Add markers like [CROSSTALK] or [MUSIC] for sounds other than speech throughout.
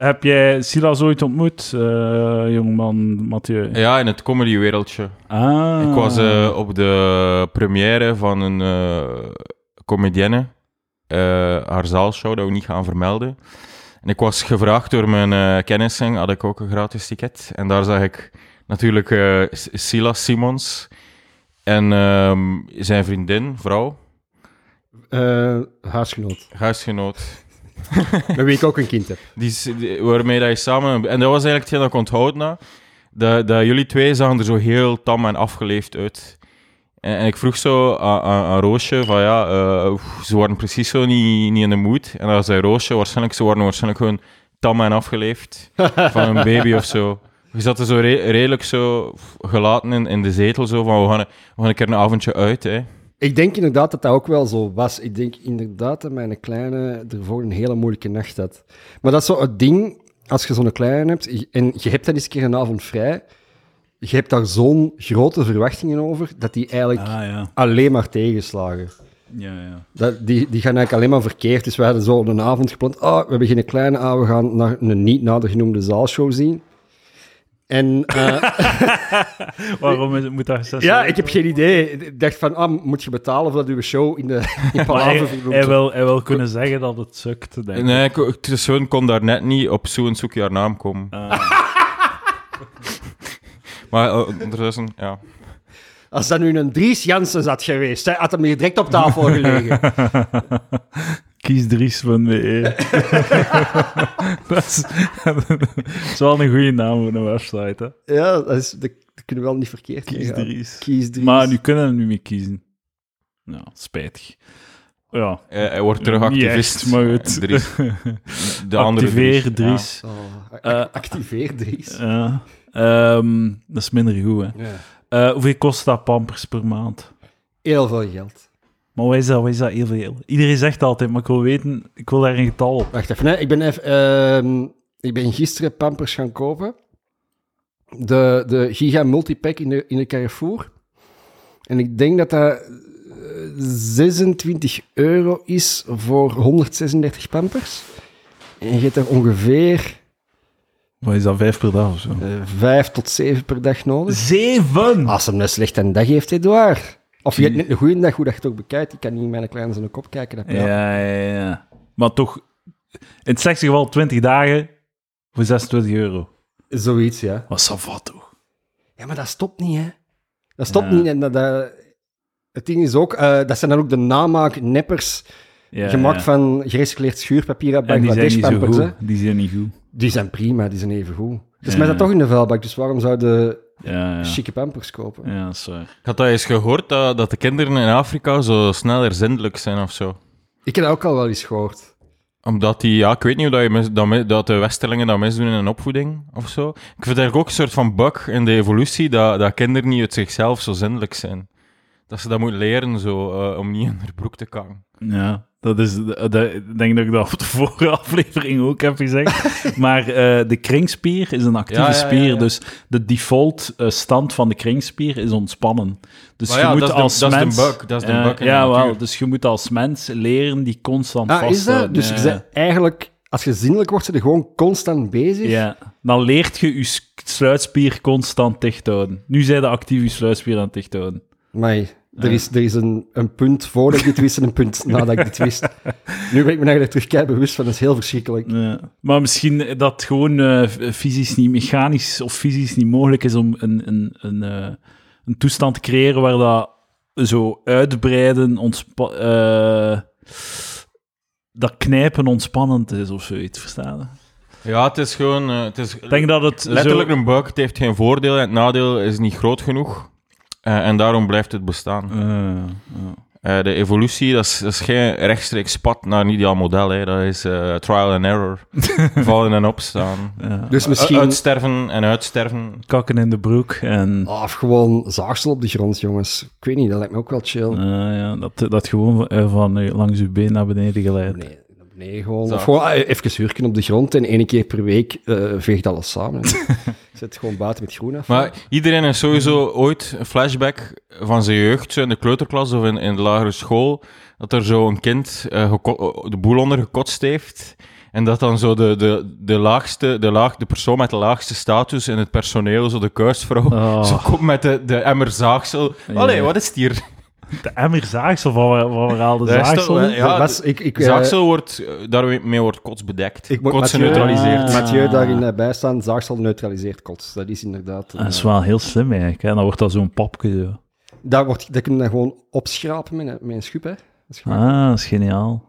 Heb jij Silas ooit ontmoet, uh, jongeman Mathieu? Ja, in het comedywereldje. Ah. Ik was uh, op de première van een uh, comedienne, haar zaalshow, dat we niet gaan vermelden. En ik was gevraagd door mijn kennissen, had ik ook een gratis ticket. En daar zag ik natuurlijk Silas Simons en ehm, zijn vriendin, vrouw. huisgenoot. Huisgenoot. [LAUGHS] Met wie ik ook een kind heb. Die, waarmee dat je samen... En dat was eigenlijk hetgeen dat ik onthoud. Dat, dat jullie twee zagen er zo heel tam en afgeleefd uit. En, en ik vroeg zo aan, aan, aan, Roosje van ja, uh, ze waren precies zo niet, niet in de moed. En dan zei Roosje, waarschijnlijk, ze waren waarschijnlijk gewoon tam en afgeleefd [LAUGHS] van een baby of zo. Je zat er zo re redelijk zo gelaten in, in de zetel, zo van we gaan, we gaan een keer een avondje uit, hè. Ik denk inderdaad dat dat ook wel zo was. Ik denk inderdaad dat mijn kleine ervoor een hele moeilijke nacht had. Maar dat is zo het ding, als je zo'n kleine hebt en je hebt dan eens een keer een avond vrij, je hebt daar zo'n grote verwachtingen over, dat die eigenlijk ah, ja. alleen maar tegenslagen. Ja, ja. Dat, die, die gaan eigenlijk alleen maar verkeerd. Dus we hadden zo een avond gepland. Oh, we hebben geen kleine, ah, we gaan naar een niet nader genoemde zaalshow zien. En, uh, [LAUGHS] Waarom moet dat zes Ja, ik heb geen idee. Ik dacht van, ah, moet je betalen voor dat uw show in de in [LAUGHS] Palaver hij, hij, wil, hij wil kunnen zeggen dat het sukt, denk Nee, ik, zoon kon daar net niet op zo'n zoekje haar naam komen. Uh. [LAUGHS] maar uh, ondertussen, ja. Als dat nu een Dries Jansen had geweest, hè, had hem hier direct op tafel gelegen. Kiesdries.be. [LAUGHS] dat, is, dat is wel een goede naam voor een website. Hè? Ja, dat, is, dat kunnen we wel niet verkeerd Kiesdries. Kiesdries. Maar nu kunnen we nu meer kiezen. Nou, spijtig. Ja. Hij, hij wordt terug activist. Echt, maar goed. Dries. De Activeer andere Dries. Oh, uh, activeer Dries. Ja. Um, dat is minder goed, hè. Ja. Uh, hoeveel kost dat pampers per maand? Heel veel geld. Maar wat is dat, wat is dat heel veel? Iedereen zegt altijd, maar ik wil weten, ik wil daar een getal op. Wacht even, hè. Ik, ben even uh, ik ben gisteren pampers gaan kopen. De, de Giga Multipack in de, in de Carrefour. En ik denk dat dat 26 euro is voor 136 pampers. En je hebt er ongeveer... Wat is dat, vijf per dag of zo? Uh, vijf tot zeven per dag nodig. Zeven? Als hem een slechte dag heeft, Edouard. Of je hebt net een goede dag, hoe dat je het ook bekijkt. Ik kan niet in mijn kleine zijn kop kijken. Dat ja, ja, ja. Maar toch, in het slechtste geval 20 dagen voor 26 euro. Zoiets, ja. Wat dat toch? Ja, maar dat stopt niet, hè. Dat stopt ja. niet. En dat, dat, het ding is ook, uh, dat zijn dan ook de namaak-neppers ja, gemaakt ja. van gerecycleerd schuurpapier uit En die zijn niet goed. Die zijn niet goed. Die zijn prima, die zijn even goed. Dus mij dat toch in de vuilbak, dus waarom zouden Ja, ja. chique pampers kopen? Ja, dat is waar. Ik had dat eens gehoord, dat, dat de kinderen in Afrika zo sneller zindelijk zijn of zo. Ik heb dat ook al wel eens gehoord. Omdat die, ja, ik weet niet hoe dat, je mis, dat, dat de Westerlingen dat misdoen in een opvoeding of zo. Ik vind eigenlijk ook een soort van bug in de evolutie dat, dat kinderen niet uit zichzelf zo zindelijk zijn. Dat ze dat moeten leren zo, eh, om niet in hun broek te kangen. Ja, dat is, dat, ik denk dat ik dat op de [LAUGHS] vorige aflevering ook heb gezegd. [LAUGHS] maar eh, de kringspier is een actieve Ja, ja, ja, spier, ja. dus de default eh, stand van de kringspier is ontspannen. Dus Maar je ja, moet dat is de- als dat is de mens... bug, dat is de Ja, bug ja, wel, dus je moet als mens leren die constant Ah, vast is dat? Dus je eigenlijk, als je zinnelijk wordt, zit je gewoon constant bezig. Ja, dan leert je je sluitspier constant dicht houden. Nu zijn de actief je sluitspier aan het dicht houden. Maar er is, er is een, een punt voordat ik dit wist en een punt [LAUGHS] nadat ik dit wist. Nu ben ik me eigenlijk terug kei bewust van, dat is heel verschrikkelijk. Ja. Maar misschien dat het gewoon eh, fysisch niet, mechanisch of fysisch niet mogelijk is om een, een, een, eh, een toestand te creëren waar dat zo uitbreiden, eh, dat knijpen ontspannend is of zoiets, verstaan? Ja, het is gewoon... eh, het is denk dat het letterlijk zo... een bug. Het heeft geen voordeel en het nadeel is niet groot genoeg. Eh, en daarom blijft het bestaan. Eh, ja. Eh, de evolutie, dat is, dat is geen rechtstreeks pad naar een ideaal model. Hè. Dat is eh, trial and error. [LAUGHS] Vallen en opstaan. Ja. Dus misschien... U- Uitsterven en uitsterven. Kakken in de broek en... Ah, Of gewoon zaagsel op de grond, jongens. Ik weet niet, dat lijkt me ook wel chill. eh, ja, dat, dat gewoon eh, van eh, langs uw been naar beneden geleid. Nee, beneden gewoon. Zo. Of gewoon ah, even hurken op de grond en één keer per week eh veegt alles samen. [LAUGHS] Zet gewoon buiten met groen af. Maar iedereen heeft sowieso ooit een flashback van zijn jeugd, zo in de kleuterklas of in, in de lagere school, dat er zo een kind eh, geko- de boel onder gekotst heeft. En dat dan zo de, de, de laagste, de, laag, de persoon met de laagste status in het personeel, zo de kuisvrouw, Oh. zo komt met de, de emmer zaagsel. Allee, wat is het hier? De emmer zaagsel van waar, Dat is toch- zaagsel? ja, Dat was- ik, ik, eh, Zaagsel wordt, eh, daarmee wordt kots bedekt. Ik moet kots Mathieu- geneutraliseerd. Ah. Mathieu daarin eh, bijstaan, zaagsel neutraliseert kots. Dat is inderdaad... Dat is wel heel slim eigenlijk. Hè? Dan wordt dat zo'n papje. Zo. Daar, wordt, daar kun je dan gewoon opschrapen met een, met een schub, hè. Dat Ah, dat is geniaal.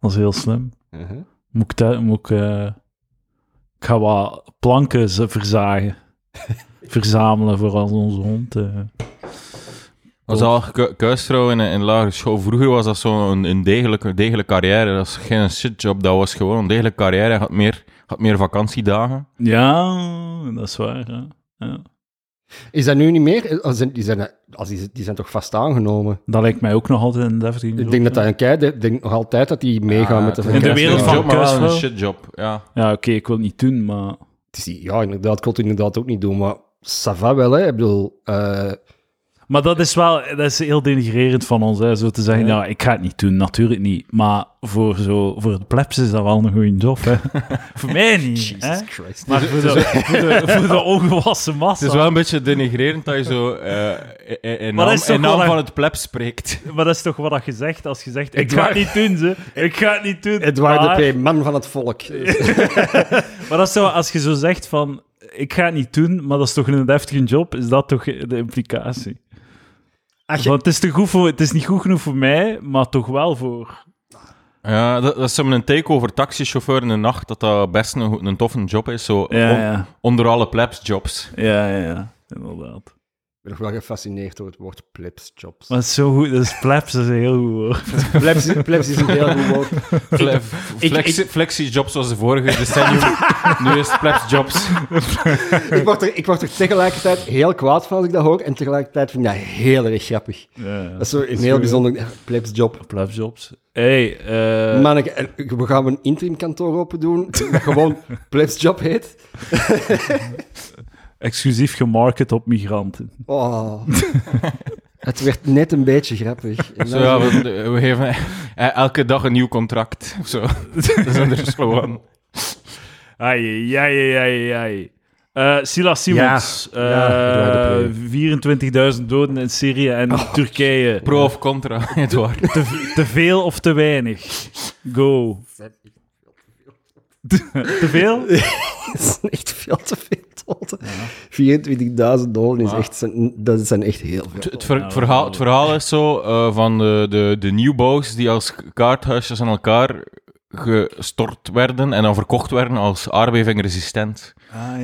Dat is heel slim. Uh-huh. Moet ik, moet ik, eh, ik ga wat planken verzagen. [LAUGHS] Verzamelen voor als onze hond. eh. Dat was al ku- kuisvrouw in, een- in lagere school. Vroeger was dat zo'n een, een degelijke, degelijke carrière. Dat was geen shitjob, dat was gewoon een degelijke carrière. Je had meer, had meer vakantiedagen. Ja, dat is waar. Ja. Is dat nu niet meer? Als zijn- Die zijn, als die, die zijn toch vast aangenomen? Dat lijkt mij ook nog altijd een deftige Ik denk dat dat een kei... Ik denk nog altijd dat die meegaan met de In de wereld van job, maar een shitjob. Ja. Ja, oké, ik wil het niet doen, maar... Het is die- Ja, inderdaad, ik wil het inderdaad ook niet doen, maar ça va wel, hè. Ik bedoel... eh, Maar dat is wel dat is heel denigrerend van ons, hè, zo te zeggen, ja. ik ga het niet doen, natuurlijk niet. Maar voor, zo, voor het plebs is dat wel een goede job, hè. [LAUGHS] voor mij niet, hè. Jesus Christ. Maar voor de, voor, de, voor de ongewassen massa. Het is wel een beetje denigrerend dat je zo eh, in- naam, in van het pleb spreekt. Maar dat is toch wat je zegt als je zegt, ik Ik ga het niet doen, ze. Ik ga het niet doen. Edouard maar, de P., man van het volk. [LAUGHS] maar dat is zo, als je zo zegt van, ik ga het niet doen, maar dat is toch een deftige job, is dat toch de implicatie? Als je- Want het is, te goed voor, het is niet goed genoeg voor mij, maar toch wel voor... Ja, dat, dat is zo'n take over taxichauffeur in de nacht, dat dat best een, een toffe job is. Zo Ja, on- ja, onder alle plebs jobs. ja, ja, ja, inderdaad. Ik ben nog wel gefascineerd door het woord plebsjobs. Het is zo goed, dat is plebs, dat is een heel goed woord. [LAUGHS] Plebs, plebs is een heel goed woord. [LAUGHS] Fle- flexi, flexi-jobs zoals de vorige decennium. [LAUGHS] nu is het plebs jobs. ik, word er, ik word er tegelijkertijd heel kwaad van als ik dat hoor, en tegelijkertijd vind ik dat heel erg grappig. Ja, Dat is zo een heel bijzonder plebsjob. Plebsjobs. Hey, eh, Manneke, en we gaan een interim kantoor open doen, dat gewoon plebsjob heet. Exclusief gemarket op migranten. Oh. [LAUGHS] Het werd net een beetje grappig. [LAUGHS] Zo, ja, we, we geven eh, elke dag een nieuw contract. Of zo. [LAUGHS] dat is een slogan. Ai, ai, ai, ai. Eh, Silas Simons, Ja, ja, eh, 24.000 doden in Syrië en Turkije. Pro of contra, Edouard. Te, te veel of te weinig? Go. te veel? Dat is echt veel te veel doden. 24.000 doden is echt, dat zijn echt heel veel. Het, het ver- het verhaal, het verhaal is zo eh, van de, de, de nieuwbouws die als kaarthuisjes aan elkaar gestort werden en dan verkocht werden als aardbevingresistent.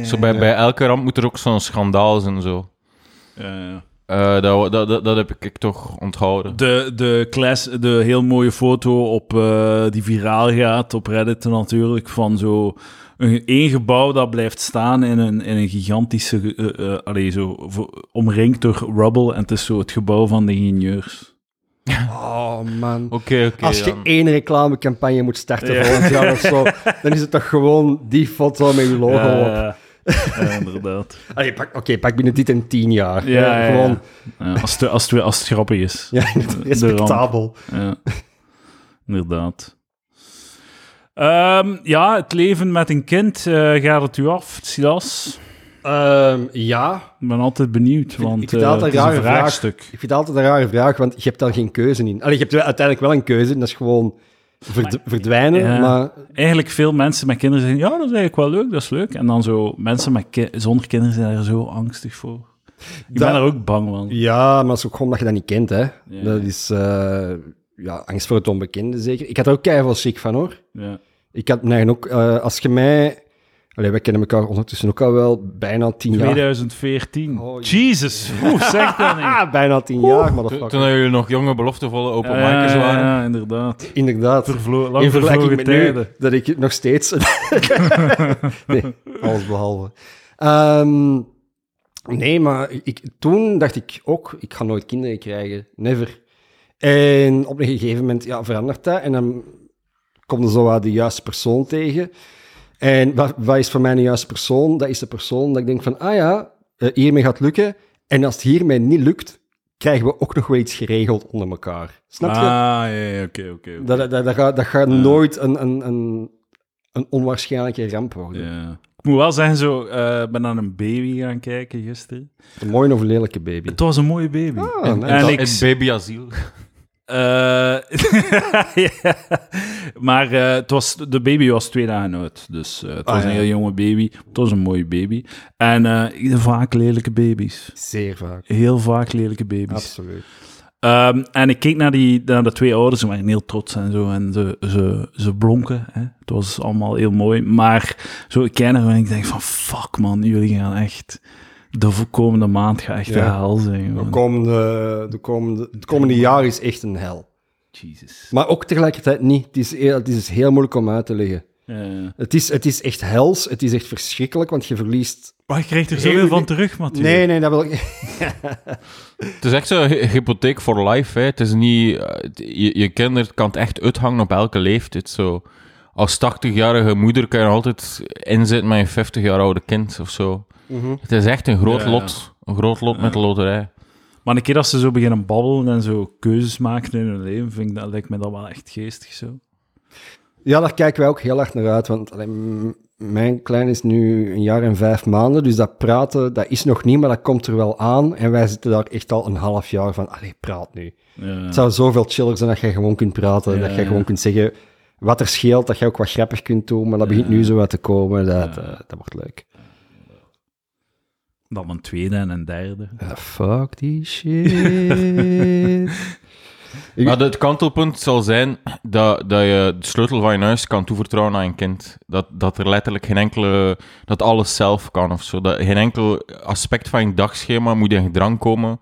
zo bij, bij elke ramp moet er ook zo'n schandaal zijn. Zo. Ja, ja. Eh, dat, dat, dat, dat heb ik toch onthouden. De, de, class, de heel mooie foto op, eh, die viraal gaat op Reddit natuurlijk, van zo een, één gebouw dat blijft staan in een, in een gigantische... allee, zo, omringd door rubble en het is zo het gebouw van de ingenieurs. Oh man. Oké, oké. Als je dan. één reclamecampagne moet starten Ja. volgend jaar of zo, [LAUGHS] dan is het toch gewoon die foto met je logo Ja, op. ja, ja, inderdaad. [LAUGHS] Oké, pak binnen dit en tien jaar. Ja, ja, ja. Gewoon, Ja, als, het, als, het, als het grappig is. [LAUGHS] ja, respectabel. Ja, inderdaad. Ehm, ja, het leven met een kind, eh, gaat het u af, Silas? Ehm, ja, Ik ben altijd benieuwd, want ik vind eh, het is een vraag. vraagstuk. ik vind het altijd een rare vraag, want je hebt daar geen keuze in. Allee, je hebt uiteindelijk wel een keuze, en dat is gewoon verd- verdwijnen, Ja. maar Eigenlijk veel mensen met kinderen zeggen, ja, dat is eigenlijk wel leuk, dat is leuk. En dan zo, mensen met ki- zonder kinderen zijn er zo angstig voor. Ik Dat- ben er ook bang van. ja, maar het is ook gewoon dat je dat niet kent, hè. Ja. Dat is eh, ja, angst voor het onbekende, zeker. Ik had er ook keihard schrik van, hoor. Ja. Ik had mij ook, eh, als je mij... Allee, wij kennen elkaar ondertussen ook al wel bijna tien jaar. 2014. Oh, Jesus, hoe zeg dat niet? [LAUGHS] Ah, bijna tien jaar, Toen, motherfucker. toen jullie nog jonge, beloftevolle open Ja, waren. ja, inderdaad. Inderdaad. Vervlo lang In vergelijking met tijden. nu, dat ik nog steeds... [LAUGHS] nee, alles behalve. Ehm, nee, maar ik, toen dacht ik ook, ik ga nooit kinderen krijgen. Never. En op een gegeven moment ja, verandert dat. En dan komt er zo wat de juiste persoon tegen. En wat, wat is voor mij een juiste persoon? Dat is de persoon dat ik denk van, ah ja, eh, hiermee gaat het lukken. En als het hiermee niet lukt, krijgen we ook nog wel iets geregeld onder elkaar. Snap je? Ah, ja, ja, oké, oké. oké. Dat, dat, dat, gaat, dat gaat nooit een, een, een een onwaarschijnlijke ramp worden. Ja. Ik moet wel zeggen, zo, eh, ik ben aan een baby gaan kijken gisteren. Een mooie of een lelijke baby. Het was een mooie baby. Ah, En, nice. En ik- babyasiel. Eh, [LAUGHS] ja. Maar eh, het was, de baby was twee dagen oud. Dus eh, het Ah, was ja. een heel jonge baby. Het was een mooie baby. En vaak lelijke baby's. Zeer vaak. Heel vaak lelijke baby's. Absoluut. Ehm, en ik keek naar, die, naar de twee ouders, ze waren heel trots en zo. En ze, ze, ze blonken. Hè. Het was allemaal heel mooi. Maar zo, ik naar en ik denk van, fuck man, jullie gaan echt... De komende maand gaat echt Ja. de hel zijn. De komende, de komende, het komende jaar is echt een hel. Jesus. Maar ook tegelijkertijd niet. Het is, heel, het is heel moeilijk om uit te leggen. Ja. Het is, het is echt hels. Het is echt verschrikkelijk, want je verliest... Maar je krijgt er Heel zoveel van terug, Mathieu. Nee, nee, dat wil ik [LAUGHS] Het is echt zo'n hy- hypotheek voor life. Hè. Het is niet, eh, je, je kinderen kan het echt uithangen op elke leeftijd. Zo. Als 80-jarige moeder kan je altijd inzitten met een 50 jaar oude kind of zo. Het is echt een groot Ja, ja. lot. Een groot lot met de loterij. Maar een keer als ze zo beginnen babbelen en zo keuzes maken in hun leven, vind ik dat, lijkt me dat wel echt geestig zo. Ja, daar kijken wij ook heel erg naar uit. Want mijn klein is nu een jaar en vijf maanden. Dus dat praten, dat is nog niet, maar dat komt er wel aan. En wij zitten daar echt al een half jaar van. Allee, praat nu. Ja. Het zou zoveel chiller zijn dat je gewoon kunt praten. Ja, dat je ja. gewoon kunt zeggen wat er scheelt. Dat je ook wat grappig kunt doen. Maar dat begint nu zo wat te komen. Dat, Ja. eh, dat wordt leuk. Dan een tweede en een derde. Ah, fuck die shit. Ik- [LAUGHS] Maar het kantelpunt zal zijn dat, dat je de sleutel van je huis kan toevertrouwen aan een kind. Dat, dat er letterlijk geen enkele... Dat alles zelf kan of zo. Dat geen enkel aspect van je dagschema moet in gedrang komen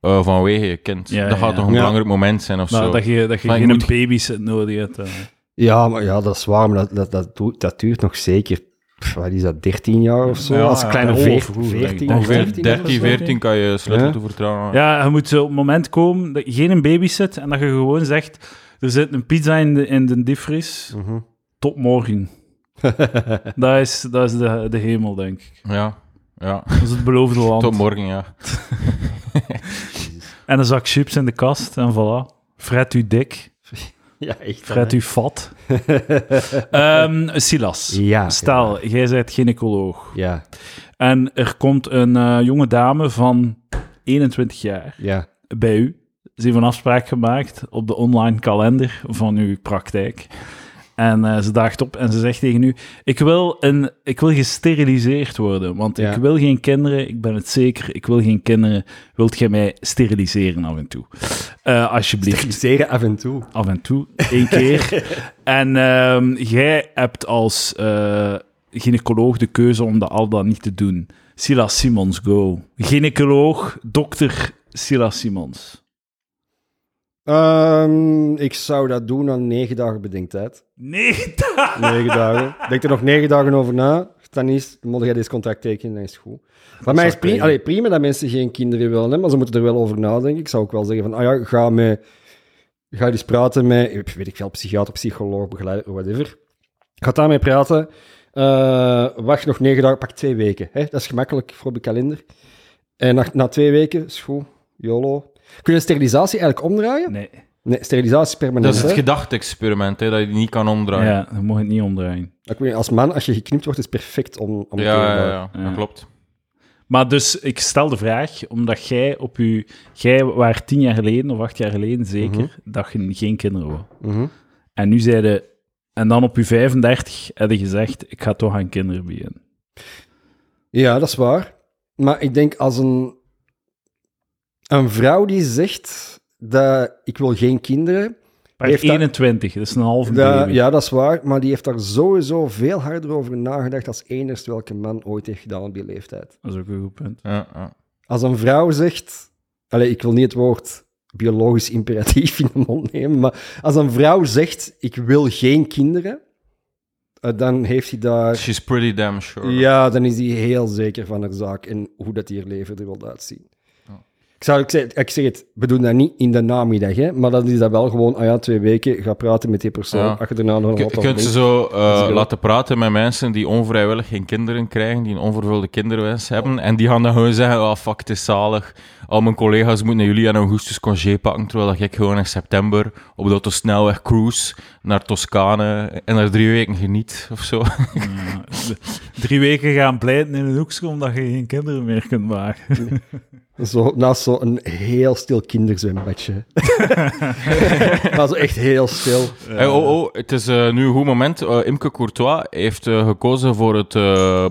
eh, vanwege je kind. Ja, dat gaat ja. toch een Ja. belangrijk moment zijn of Maar zo. dat je, dat je Maar je geen moet- babysit nodig hebt. eh. Ja, maar ja, dat is waar. Maar dat, dat, dat, doet- dat duurt nog zeker... pff, Wat is dat, 13 jaar of zo? Ja, Als kleine ja, veer- overgoed, denk ik. 14, Ongeveer 14 Ongeveer of 13, zo. 14 kan je sleutel Ja. toevertrouwen. Ja, je moet zo op het moment komen dat je geen babysit en dat je gewoon zegt, er zit een pizza in de, in de diepvries, Mhm. tot morgen. [LAUGHS] dat is, dat is de, de hemel, denk ik. Ja, ja. Dat is het beloofde land. Tot morgen, ja. [LAUGHS] En een zak chips in de kast en voilà. Fret u dik, [LAUGHS] Ja, echt. u fat. [LAUGHS] Ehm, Silas, Ja. stel, jij bent gynaecoloog. Ja, En er komt een eh, jonge dame van 21 jaar ja. bij u. Ze heeft een afspraak gemaakt op de online kalender van uw praktijk. En eh, ze daagt op en ze zegt tegen u: ik wil, een, ik wil gesteriliseerd worden, want Ja. ik wil geen kinderen, ik ben het zeker, ik wil geen kinderen. Wilt jij mij steriliseren af en toe? Eh, alsjeblieft Steriliseren af en toe. af en toe, één keer. [LAUGHS] en ehm, jij hebt als eh, gynaecoloog de keuze om dat al dan niet te doen. Silas Simons, go. Gynaecoloog, dokter Silas Simons. Ehm, ik zou dat doen aan negen dagen bedenktijd. Nee, Negen dagen. Denk er nog negen dagen over na. Dan is, moet jij deze contract tekenen, dan is het goed. Maar mij is prima, allee, prima dat mensen geen kinderen willen, hè, maar ze moeten er wel over nadenken. Ik zou ook wel zeggen van, ah ja, ga, met, ga eens praten met, weet ik veel, psychiater, psycholoog, begeleider, whatever. Ga daarmee praten. Eh, wacht nog negen dagen, pak twee weken. Hè? Dat is gemakkelijk voor op de kalender. En na, na twee weken, is goed, YOLO. Kun je sterilisatie eigenlijk omdraaien? nee. Nee, sterilisatie is permanent. Dat is het hè? gedachte-experiment, hè, dat je niet kan omdraaien. Ja, dan mag het niet omdraaien. Ik weet niet, als man, als je geknipt wordt, is het perfect om, om ja, te ja, doen. ja, Ja. dat klopt. Maar dus, ik stel de vraag, omdat jij op je... Jij waar tien jaar geleden, of acht jaar geleden zeker, dat je geen kinderen wou. Mhm. En nu zeiden... En dan op je 35 heb je gezegd, ik ga toch aan kinderen beginnen. Ja, dat is waar. Maar ik denk als een, een vrouw die zegt dat ik wil geen kinderen, Maar Heeft dat- 21, dat is een halve dat, baby. ja, dat is waar, maar die heeft daar sowieso veel harder over nagedacht als enigst welke man ooit heeft gedaan op die leeftijd. Dat is ook een goed punt. Ja, ja. Als een vrouw zegt, allez, ik wil niet het woord biologisch imperatief in de mond nemen, maar als een vrouw zegt, ik wil geen kinderen, eh, dan heeft hij daar... She's pretty damn sure. Ja, dan is hij heel zeker van haar zaak en hoe dat hier leven er wil uitzien. Ik, zou, ik, zeg, ik zeg het, we doen dat niet in de namiddag, hè, maar dan is dat wel gewoon, ah ja, twee weken, ga praten met die persoon. Ja. Als je daarna nog Je, kunt ze zo eh, laten praten met mensen die onvrijwillig geen kinderen krijgen, die een onvervulde kinderwens hebben. En die gaan dan gewoon zeggen, oh fuck, het is zalig. Al mijn collega's moeten in juli en augustus congé pakken, terwijl ik gewoon in september op de autosnelweg cruise naar Toscane en er drie weken geniet, of zo. Ja, drie weken gaan pleiten in een hoekje omdat je geen kinderen meer kunt maken. [LAUGHS] Zo, naast zo'n heel stil kinderzwembadje. [LAUGHS] maar zo echt heel stil. Hey, oh, oh, het is eh, nu een goed moment. Eh, Imke Courtois heeft eh, gekozen voor het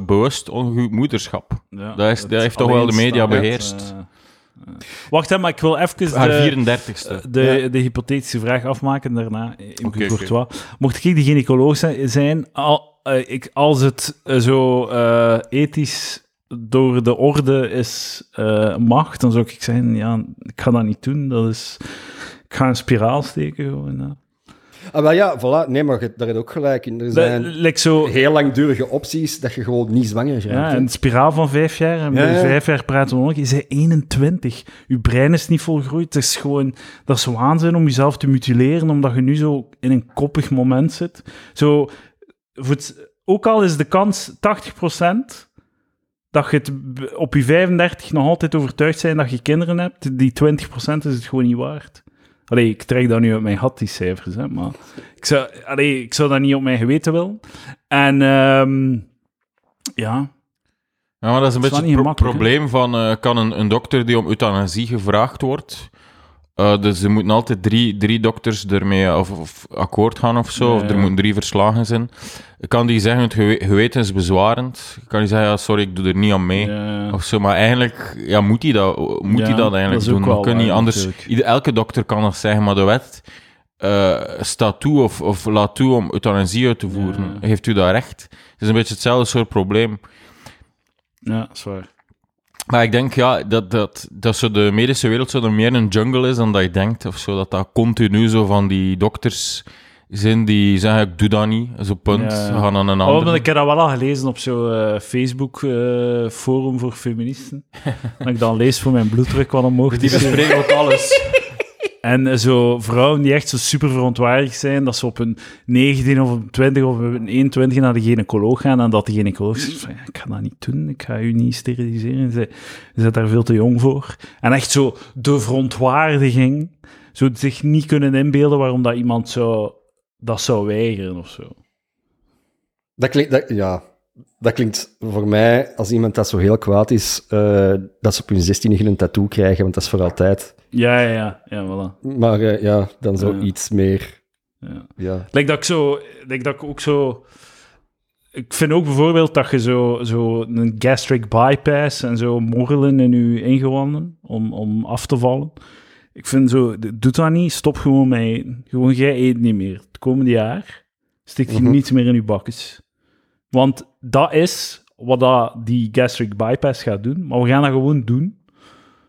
bewust ongehuwd moederschap. Ja, Dat is- het dat heeft toch wel de media beheerst. eh, eh. Wacht, hè, maar ik wil even Haar de, 34ste. de, de hypothetische vraag afmaken daarna. In Oké, Courtois. Mocht ik die gynaecoloog zi- zijn, al, ik, als het zo eh, ethisch door de orde is eh, mag, dan zou ik zeggen, ja, ik ga dat niet doen. Dat is, ik ga een spiraal steken gewoon. ja. Ah, wel ja, voilà. Nee, maar je- daar heb je ook gelijk in. Er Dat zijn zo... heel langdurige opties dat je gewoon niet zwanger Ja, raakt. hè. een spiraal van vijf jaar. En Ja, bij ja. vijf jaar praten we nog. Je bent 21. Je brein is niet volgroeid. Het is gewoon... Dat is waanzin om jezelf te mutileren, omdat je nu zo in een koppig moment zit. Zo... voor het- ook al is de kans 80% dat je het op je 35 nog altijd overtuigd bent dat je kinderen hebt, die 20% is het gewoon niet waard. Allee, ik trek dat nu uit mijn gat, die cijfers, hè, maar ik zou, allee, ik zou dat niet op mijn geweten willen. En ehm, ja, Ja, maar dat is een Dat beetje het pro- probleem van... eh, kan een, een dokter die om euthanasie gevraagd wordt... eh, dus er moeten altijd drie, drie dokters ermee of, of akkoord gaan of zo. Of er ja. moeten drie verslagen zijn. Kan die zeggen, het gewe- gewetensbezwarend? Kan die zeggen, ja, sorry, ik doe er niet aan mee? ja. Of zo, maar eigenlijk ja, moet hij dat, moet hij dat eigenlijk dat is doen. wel niet waar, anders. Ieder, elke dokter kan dat zeggen, maar de wet eh, staat toe of, of laat toe om euthanasie uit te voeren. Heeft u dat recht? Het is een beetje hetzelfde soort probleem. Ja, zwaar. Maar ik denk ja, dat, dat, dat zo de medische wereld zo er meer een jungle is dan dat je denkt. Of zo, dat dat continu zo van die dokters zijn die zeggen: Ik doe dat niet. Zo punt. Ja. Gaan aan een Oh, ander. maar ik heb dat wel al gelezen op zo'n Facebook-forum voor feministen. [LAUGHS] dat ik dan lees voor mijn bloeddruk wat omhoog die bespreken ook alles. [LAUGHS] En zo vrouwen die echt zo super verontwaardigd zijn, dat ze op een 19 of een 20 of een 21 naar de gynaecoloog gaan en dat de gynaecoloog zegt ik ga dat niet doen, ik ga u niet steriliseren, ze, zijn daar veel te jong voor. En echt zo de verontwaardiging, zo zich niet kunnen inbeelden waarom dat iemand zou, dat zou weigeren of zo. Dat klinkt, dat, ja, dat klinkt voor mij, als iemand dat zo heel kwaad is, eh, dat ze op hun 16 een tattoo krijgen, want dat is voor altijd. Ja, ja, ja, ja, voilà. Maar eh, ja, dan zo iets meer. Ja. Ja. Lijkt dat ik zo, lijkt dat ik ook zo. Ik vind ook bijvoorbeeld dat je zo, zo een gastric bypass en zo morrelen in je ingewanden om, om af te vallen. Ik vind zo, doe dat niet, stop gewoon met eten. Gewoon, jij eet niet meer. Het komende jaar stikt je Mhm. niets meer in je bakjes. Want dat is wat dat die gastric bypass gaat doen. Maar we gaan dat gewoon doen,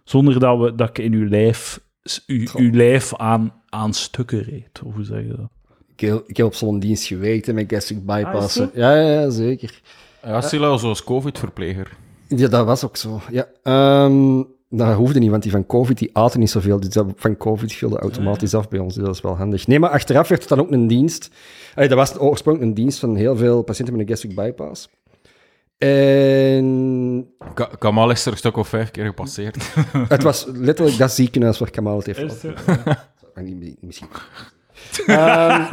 zonder dat, we, dat ik in uw lijf, s- uw, lijf aan, aan stukken reed. Of hoe zeg je dat? Ik, heb, ik heb op zo'n dienst gewerkt hè, met gastric bypassen. Ah, is ja, ja, ja, zeker. Ja, Silla, zoals COVID-verpleger. Ja, dat was ook zo. Ja. Ehm, dat hoefde niet, want die van COVID die aten niet zoveel. Dus dat van COVID viel automatisch af bij ons. Dus dat is wel handig. Nee, maar achteraf werd het dan ook een dienst. Allee, dat was oorspronkelijk een dienst van heel veel patiënten met een gastric bypass. En Ka- Kamal is er een stuk of vijf keer gepasseerd. [LAUGHS] het was letterlijk dat ziekenhuis waar Kamal het heeft [LAUGHS] Misschien. Ehm,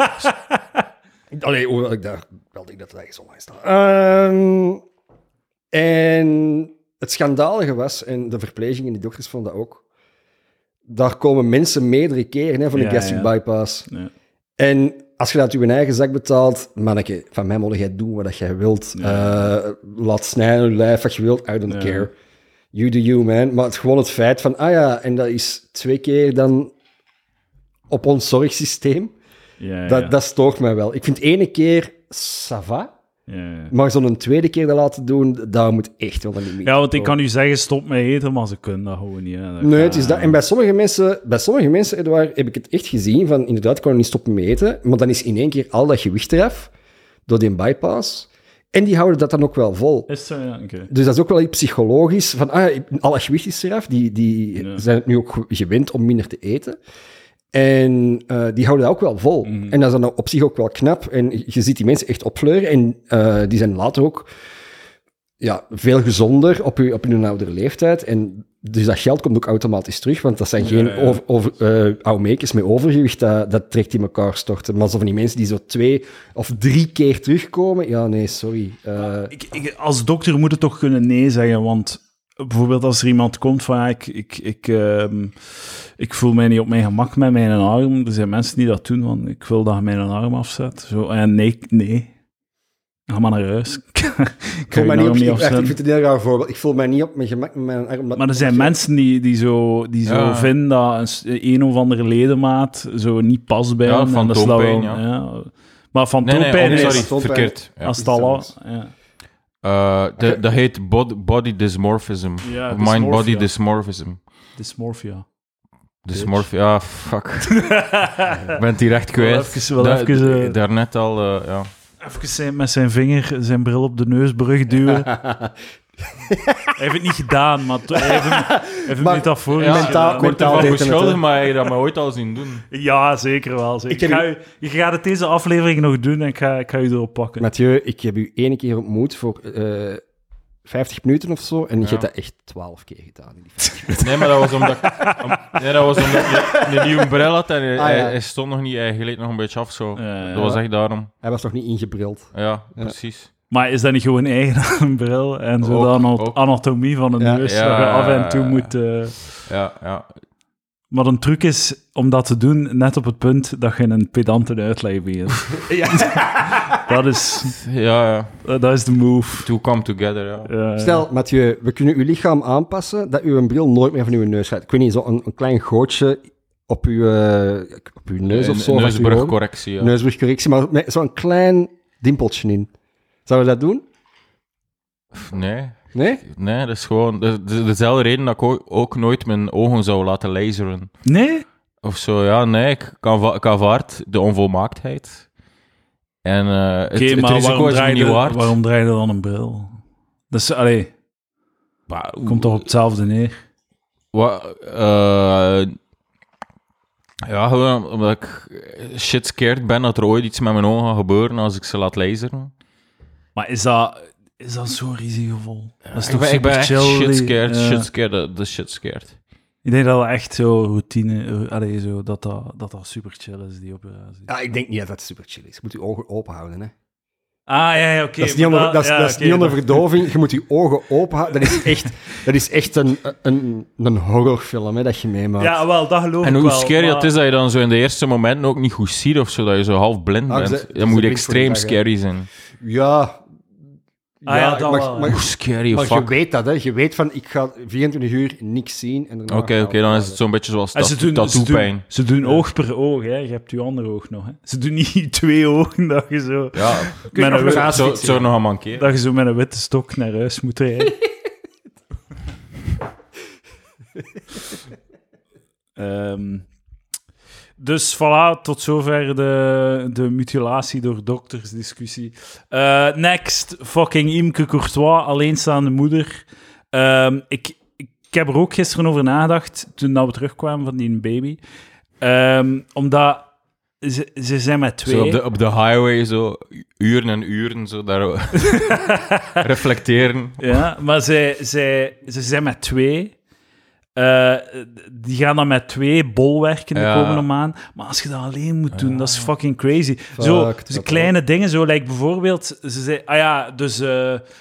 [LAUGHS] Allee, hoewel ik daar wel denk dat het eigenlijk zo lang staat. Ehm, en het schandalige was, en de verpleging en die dokters vonden dat ook, daar komen mensen meerdere keren hè, voor een Ja, gastric ja. bypass. Ja. En als je dat uit je eigen zak betaalt, manneke, van mij moet jij doen wat jij wilt. Eh, laat snijden je lijf wat je wilt, I don't care. You do you, man. Maar het, gewoon het feit van, ah ja, en dat is twee keer dan op ons zorgsysteem, dat, dat stoort mij wel. Ik vind ene keer, ça va, ja, maar zo'n tweede keer dat laten doen, daar moet echt wel niet meer. Ja, want ik kan u zeggen, stop met eten, maar ze kunnen dat gewoon niet. hè. Dat Nee, het is dat. En bij sommige mensen, bij sommige mensen, Edouard, heb ik het echt gezien van, inderdaad, ik kan niet stoppen met eten, maar dan is in één keer al dat gewicht eraf, door die bypass. En die houden dat dan ook wel vol. Is zo, ja, oké. Dus dat is ook wel iets psychologisch. Van, ah, alle gewicht is eraf. Die, die Ja. zijn het nu ook gewend om minder te eten. En eh, die houden dat ook wel vol. Mhm. En dat is dan op zich ook wel knap. En je ziet die mensen echt opfleuren. En eh, die zijn later ook ja, veel gezonder op, hun, op hun oudere leeftijd. En dus dat geld komt ook automatisch terug. Want dat zijn geen Ja, ja. over, over, oude meekers met overgewicht. Dat, dat trekt in elkaar storten. Maar zo van die mensen die zo twee of drie keer terugkomen. Ja, nee, sorry. Ik, ik, als dokter moet het toch kunnen nee zeggen, want bijvoorbeeld als er iemand komt van ja, ik, ik, ik, ehm, ik voel mij niet op mijn gemak met mijn arm. Er zijn mensen die dat doen, van ik wil dat je mijn arm afzet. Zo, en nee, nee. Ga maar naar huis. [LAUGHS] ik voel mij niet arm op, niet ik, echt, ik afzetten. vind het een heel raar voorbeeld. Ik voel mij niet op mijn gemak met mijn arm. Maar er zijn mensen die, die zo, die zo Ja. vinden dat een, een of andere ledemaat zo niet past bij Ja, hen. en dat is fantoompijn, dat wel- ja. Maar van Nee, nee, oh, nee, sorry, fantoompijn. verkeerd. Ja. als het al ja. Eh, de- dat heet bod- body dysmorphism. Ja, Mind-body dysmorphism. Dysmorphia. Dysmorphia, ja, fuck. [LAUGHS] Ik ben het hier echt Wel kwijt. even- wel even, eh, Daarnet al, eh, ja. Even zijn, met zijn vinger zijn bril op de neusbrug duwen. [LAUGHS] hij heeft het niet gedaan, maar hij heeft hem, heeft hem metaforisch Ja, mentaal- hè. maar hij heeft dat me ooit al zien doen. Ja, zeker wel. Zeker. Ik heb Ik ga, u- je gaat het deze aflevering nog doen en ik ga, ik ga u erop pakken. Mathieu, ik heb u ene keer ontmoet voor eh 50 minuten of zo. En je Ja. hebt dat echt 12 keer gedaan. in die 50 minuten. Nee, maar dat was omdat, om- nee, dat was omdat een nieuwe bril had en hij, Ah, hij- ja. hij stond nog niet, hij gleed nog een beetje af zo. Ja, ja. Dat was echt daarom. Hij was nog niet ingebrild. Ja, Ja. precies. Maar is dat niet gewoon eigen [LAUGHS] aan een bril en zo Ook, de ook. anatomie van een Ja. neus Ja, dat je af en toe ja, ja. moet... eh, Ja, ja. Maar een truc is om dat te doen net op het punt dat je een pedante uitleg begint. [LAUGHS] dat, is, Ja, ja. dat is de move. To come together, ja. Ja, Stel, Mathieu, we kunnen uw lichaam aanpassen dat uw bril nooit meer van uw neus gaat. Ik weet niet, zo een, een klein gootje op uw, eh, op uw neus of zo. Neusbrugcorrectie, ja. Neusbrugcorrectie, maar met zo'n klein dimpeltje in. Zouden we dat doen? Nee, Nee? nee, dat is gewoon de, de- dezelfde reden dat ik ook, ook nooit mijn ogen zou laten laseren. Nee? Of zo, ja, nee, ik kan, va- ik aanvaard de onvolmaaktheid. En eh, het, Oké, het risico waarom is me draai, niet je, waard. waarom draai je dan een bril? Dat is, allee, Maar, komt toch op hetzelfde neer? Wa- eh, ja, gewoon omdat ik shit scared ben dat er ooit iets met mijn ogen gaat gebeuren als ik ze laat laseren. Maar is dat, is dat zo risicovol? dat is ik toch ben, ik ben super echt chill? shit scared, ja. shit scared, dat dat is shit scared. Ik denk dat dat echt zo routine, eh, allee, zo, dat, dat, dat dat super chill is, die operatie. Ja, ik denk niet dat dat super chill is. Je moet je ogen open houden, hè. Ah, ja, ja, oké. dat is niet onder, dat is, ja, dat is niet onder verdoving. Je moet je ogen open houden. Dat is [LAUGHS] echt, dat is echt een, een, een horrorfilm hè, dat je meemaakt. Ja, wel, dat geloof En ik hoe wel. scary maar- het is dat je dan zo in de eerste momenten ook niet goed ziet of zo, dat je zo half blind Ah, bent. ze- ze dat moet extreem scary zijn. Ja. Ah ja, dat maar, wel, maar, scary, maar je weet dat, hè. Je weet van, ik ga 24 uur niks zien. en daarna Oké, oké, dan is het zo'n beetje zoals En ze doen, ze, doen, ze doen oog per oog, hè. Je hebt je andere oog nog, hè. Ze doen niet [LAUGHS] twee ogen dat je zo, Ja, Kun [LAUGHS] je met een, een zo, zou nog aan mankeren. dat je zo met een witte stok naar huis moet rijden. [LAUGHS] Ehm, dus voilà, tot zover de, de mutilatie door dokters discussie. Eh, next, fucking Imke Courtois, alleenstaande moeder. Ehm, ik, ik heb er ook gisteren over nagedacht, toen dat we terugkwamen van die baby. Ehm, omdat ze, ze zijn met twee. Zo op de, op de highway, zo uren en uren, zo daar [LAUGHS] reflecteren. Ja, maar zij, zij, ze zijn met twee. Eh, die gaan dan met twee bolwerken de Ja. komende maand. Maar als je dat alleen moet doen, dat is fucking crazy. zo, Fuck, zo dat kleine dingen, zo, like bijvoorbeeld, ze zei, ah ja, dus eh,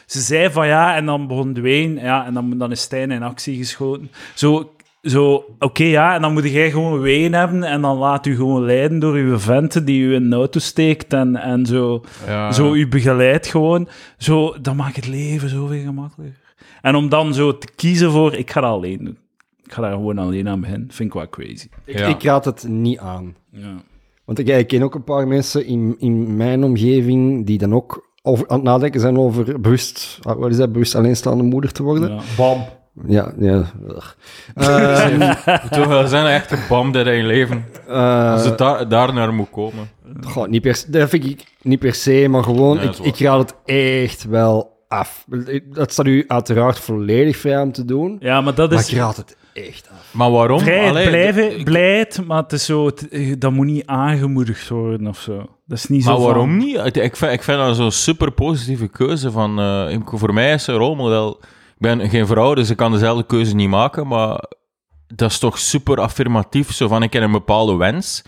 ze zei van ja, en dan begon Dwayne, ja, en dan, dan is Stijn in actie geschoten. Zo, zo oké, ja, en dan moet jij gewoon ween hebben, en dan laat u gewoon leiden door uw venten die u in een auto steekt, en, en zo, Ja. zo u begeleidt gewoon. Zo, dat maakt het leven zoveel gemakkelijker. En om dan zo te kiezen voor, ik ga dat alleen doen. Ik ga daar gewoon alleen aan beginnen. Vind ik wel crazy. Ik, Ja. ik raad het niet aan. Ja. Want ik, ik ken ook een paar mensen in, in mijn omgeving die dan ook over, aan het nadenken zijn over bewust, ah, wat is dat, bewust alleenstaande moeder te worden. Ja. Bam. Ja, ja. ugh. [LAUGHS] Ehm, Toch wel zijn er echt gebamd in je leven. eh, Als het daar, daar naar moet komen. goh, niet per, se- dat vind ik niet per se, maar gewoon, Nee, dat ik, ik raad het echt wel af. Dat staat u uiteraard volledig vrij om te doen, Ja, maar dat maar is ik raad het echt af. Maar waarom? vrijheid, Allee, blijven, blijheid, maar het is zo, het- eh, dat moet niet aangemoedigd worden of zo. Dat is niet zo Maar van- waarom niet? Ik- Ik vind, ik vind dat zo'n super positieve keuze. Van, eh, ik- voor mij is een rolmodel. Ik ben geen vrouw, dus ik kan dezelfde keuze niet maken. Maar dat is toch super affirmatief. Zo van, ik heb een bepaalde wens.